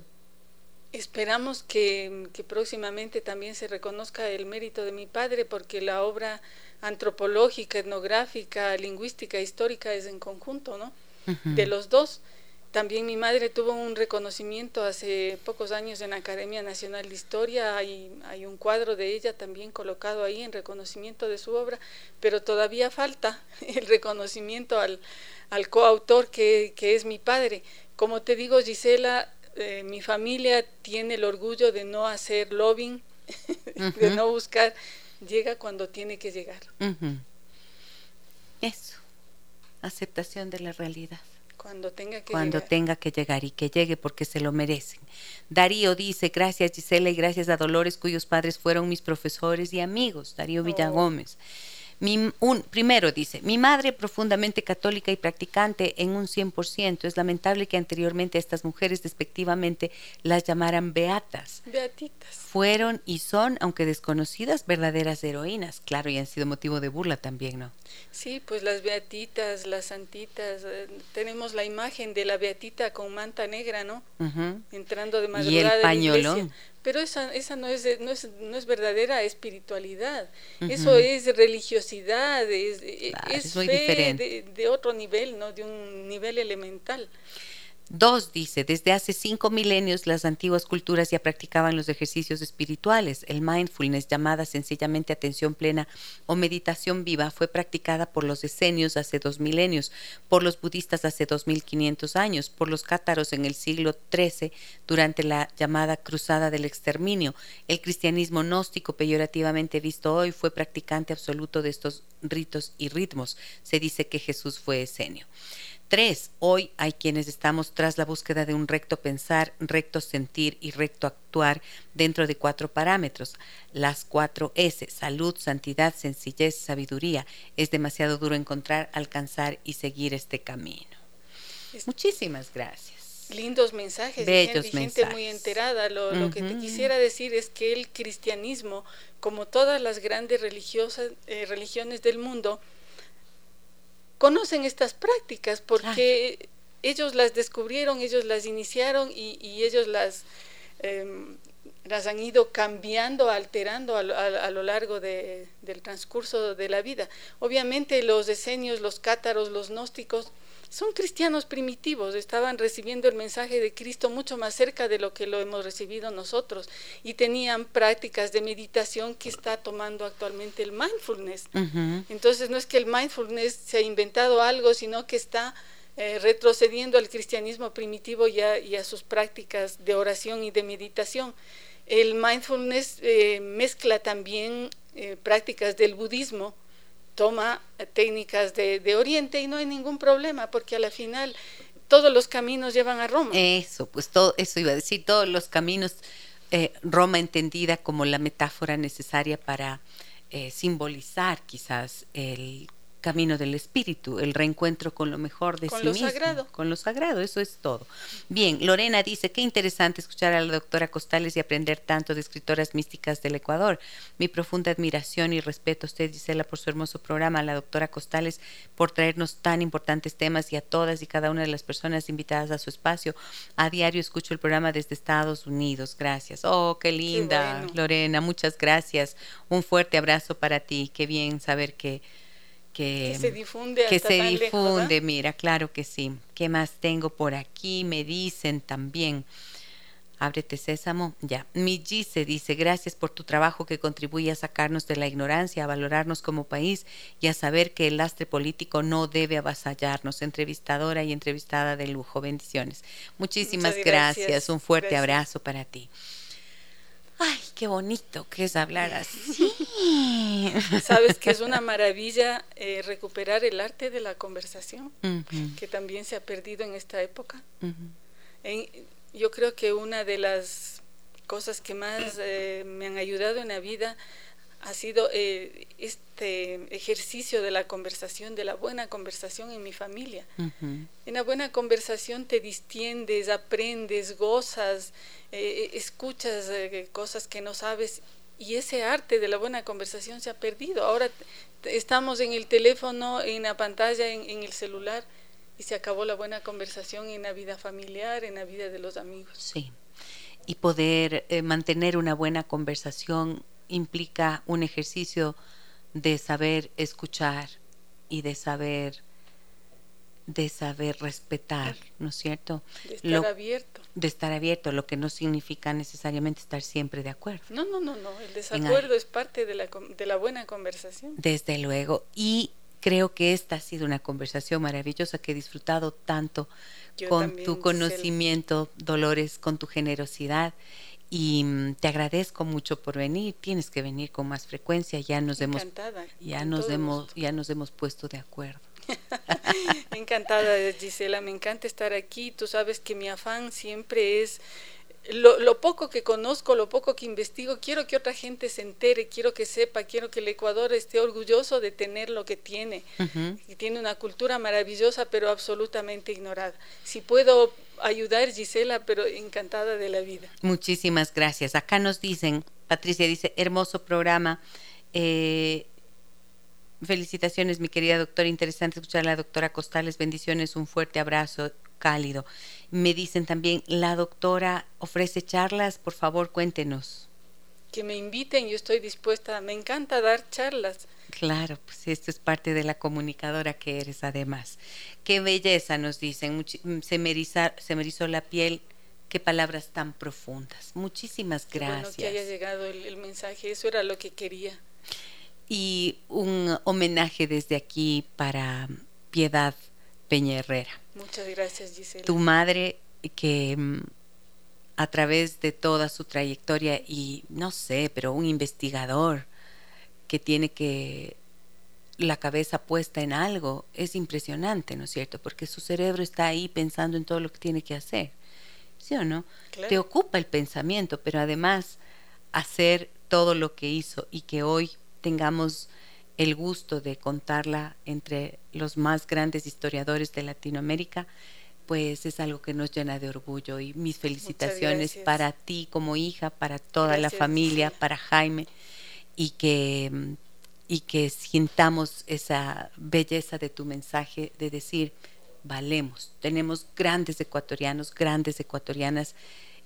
Esperamos que, que, próximamente también se reconozca el mérito de mi padre, porque la obra antropológica, etnográfica, lingüística, histórica es en conjunto, ¿no? De los dos. También mi madre tuvo un reconocimiento hace pocos años en la Academia Nacional de Historia, hay, hay un cuadro de ella también colocado ahí en reconocimiento de su obra, pero todavía falta el reconocimiento al, al coautor que, que es mi padre. Como te digo, Gisela, eh, mi familia tiene el orgullo de no hacer lobbying, de no buscar, llega cuando tiene que llegar. Eso, aceptación de la realidad. Cuando tenga que Cuando llegar. tenga que llegar y que llegue porque se lo merecen. Darío dice, gracias Gisela y gracias a Dolores, cuyos padres fueron mis profesores y amigos. Darío oh. Villagómez. Mi, un, primero dice, mi madre profundamente católica y practicante en un 100%. Es lamentable que anteriormente estas mujeres despectivamente las llamaran beatas. Beatitas. Fueron y son, aunque desconocidas, verdaderas heroínas. Claro, y han sido motivo de burla también, ¿no? Sí, pues las beatitas, las santitas. Eh, tenemos la imagen de la beatita con manta negra, ¿no? Entrando de madrugada. Y el pañolón. Pero esa, esa no, es, no, es, no es verdadera espiritualidad, eso es religiosidad, es, e, es, fe de, de, otro nivel, ¿no? de un nivel elemental. Dos, dice, desde hace cinco milenios las antiguas culturas ya practicaban los ejercicios espirituales. El mindfulness, llamada sencillamente atención plena o meditación viva, fue practicada por los esenios hace dos milenios, por los budistas hace dos mil quinientos años, por los cátaros en el siglo XIII durante la llamada Cruzada del Exterminio. El cristianismo gnóstico, peyorativamente visto hoy, fue practicante absoluto de estos ritos y ritmos. Se dice que Jesús fue esenio. Tres, hoy hay quienes estamos tras la búsqueda de un recto pensar, recto sentir y recto actuar dentro de cuatro parámetros. Las cuatro S, salud, santidad, sencillez, sabiduría. Es demasiado duro encontrar, alcanzar y seguir este camino. Muchísimas gracias. Lindos mensajes, Bellos gente, mensajes. gente muy enterada. Lo, que te quisiera decir es que el cristianismo, como todas las grandes religiosas, eh, religiones del mundo, conocen estas prácticas porque ellos las descubrieron, ellos las iniciaron y, ellos las, em, las han ido cambiando, alterando a, a, lo largo de, del transcurso de la vida. Obviamente los esenios, los cátaros, los gnósticos, son cristianos primitivos, estaban recibiendo el mensaje de Cristo mucho más cerca de lo que lo hemos recibido nosotros y tenían prácticas de meditación que está tomando actualmente el mindfulness. Entonces no es que el mindfulness se ha inventado algo, sino que está eh, retrocediendo al cristianismo primitivo y a, sus prácticas de oración y de meditación. El mindfulness eh, mezcla también eh, prácticas del budismo, toma técnicas de, Oriente y no hay ningún problema, porque a la final todos los caminos llevan a Roma. Eso, pues todo, eso iba a decir, todos los caminos, eh, Roma entendida como la metáfora necesaria para eh, simbolizar quizás el camino del espíritu, el reencuentro con lo mejor de con sí lo mismo, sagrado. con lo sagrado, eso es todo. Bien, Lorena dice, qué interesante escuchar a la doctora Costales y aprender tanto de escritoras místicas del Ecuador. Mi profunda admiración y respeto a usted, Gisela, por su hermoso programa, a la doctora Costales por traernos tan importantes temas y a todas y cada una de las personas invitadas a su espacio. A diario escucho el programa desde Estados Unidos. Gracias. Oh, qué linda, Lorena, muchas gracias. Un fuerte abrazo para ti. Qué bien saber que que, se difunde. Que se difunde, mira, claro que sí. ¿Qué más tengo por aquí? Me dicen también. Ábrete sésamo, ya. Mi se dice, gracias por tu trabajo que contribuye a sacarnos de la ignorancia, a valorarnos como país y a saber que el lastre político no debe avasallarnos. Entrevistadora y entrevistada de lujo. Bendiciones. Muchísimas gracias. Un fuerte abrazo para ti. Ay, qué bonito que es hablar así. Sabes que es una maravilla eh, recuperar el arte de la conversación, que también se ha perdido en esta época. en, yo creo que una de las cosas que más eh, me han ayudado en la vida ha sido eh, este ejercicio de la conversación, de la buena conversación en mi familia. En la buena conversación te distiendes, aprendes, gozas, eh, escuchas cosas que no sabes y ese arte de la buena conversación se ha perdido. Ahora estamos en el teléfono, en la pantalla, en el celular y se acabó la buena conversación en la vida familiar, en la vida de los amigos. Sí. Y poder eh, mantener una buena conversación implica un ejercicio de saber escuchar y de saber de saber respetar, ¿no es cierto? De estar abierto. De estar abierto, lo que no significa necesariamente estar siempre de acuerdo. No, no, no, no. El desacuerdo es parte de la, de la buena conversación. Desde luego. Y Creo que esta ha sido una conversación maravillosa que he disfrutado tanto con tu conocimiento, Dolores, con tu generosidad. Y mm, te agradezco mucho por venir. Tienes que venir con más frecuencia. Ya nos hemos ya nos hemos ya nos hemos puesto de acuerdo. Encantada, Gisela. Me encanta estar aquí. Tú sabes que mi afán siempre es lo, poco que conozco, lo poco que investigo, quiero que otra gente se entere, quiero que sepa, quiero que el Ecuador esté orgulloso de tener lo que tiene, y tiene una cultura maravillosa pero absolutamente ignorada. Si puedo ayudar, Gisela, pero encantada de la vida. Muchísimas gracias. Acá nos dicen, Patricia dice, hermoso programa. Eh, felicitaciones, mi querida doctora. Interesante escuchar a la doctora Costales. Bendiciones, un fuerte abrazo cálido. Me dicen también, la doctora ofrece charlas, por favor cuéntenos. Que me inviten, yo estoy dispuesta, me encanta dar charlas. Claro, pues esto es parte de la comunicadora que eres además. Qué belleza nos dicen, se me, se me erizó la piel, qué palabras tan profundas. Muchísimas gracias. bueno que haya llegado el mensaje, eso era lo que quería. Y un homenaje desde aquí para Piedad Peña Herrera. Muchas gracias, Gisela. Tu madre que mm, a través de toda su trayectoria y no sé, pero un investigador que tiene que la cabeza puesta en algo es impresionante, ¿no es cierto? Porque su cerebro está ahí pensando en todo lo que tiene que hacer. ¿Sí o no? Te ocupa el pensamiento, pero además hacer todo lo que hizo y que hoy tengamos el gusto de contarla entre los más grandes historiadores de Latinoamérica, pues es algo que nos llena de orgullo y mis felicitaciones para ti como hija, para toda la familia, para Jaime y que y que sintamos esa belleza de tu mensaje de decir valemos, tenemos grandes ecuatorianos, grandes ecuatorianas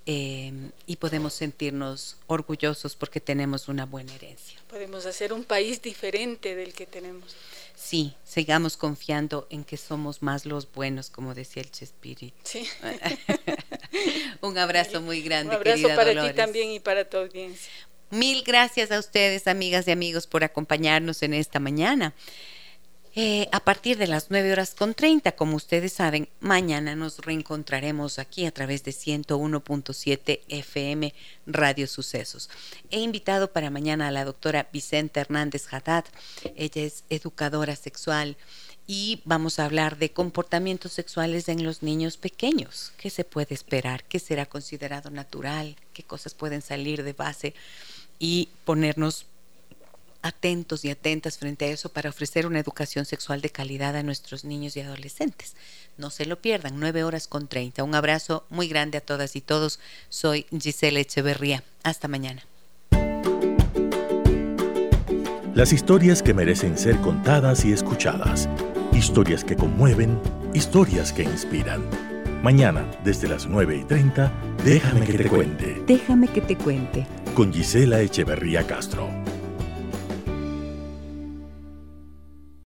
Em, y podemos sentirnos orgullosos porque tenemos una buena herencia. Podemos hacer un país diferente del que tenemos. Sí, sigamos confiando en que somos más los buenos, como decía el Chespirito. Sí. un abrazo muy grande. Un abrazo para ti también y para tu audiencia. Mil gracias a ustedes, amigas y amigos, por acompañarnos en esta mañana. Eh, a partir de las 9 horas con 30, como ustedes saben, mañana nos reencontraremos aquí a través de 101.7 FM Radio Sucesos. He invitado para mañana a la doctora Vicente Hernández Haddad. Ella es educadora sexual y vamos a hablar de comportamientos sexuales en los niños pequeños. ¿Qué se puede esperar? ¿Qué será considerado natural? ¿Qué cosas pueden salir de base? Y ponernos atentos y atentas frente a eso para ofrecer una educación sexual de calidad a nuestros niños y adolescentes. No se lo pierdan, 9 horas con 30. Un abrazo muy grande a todas y todos. Soy Gisela Echeverría. Hasta mañana. Las historias que merecen ser contadas y escuchadas. Historias que conmueven, historias que inspiran. Mañana, desde las 9 y 30, déjame que te cuente. Déjame que te cuente. Con Gisela Echeverría Castro.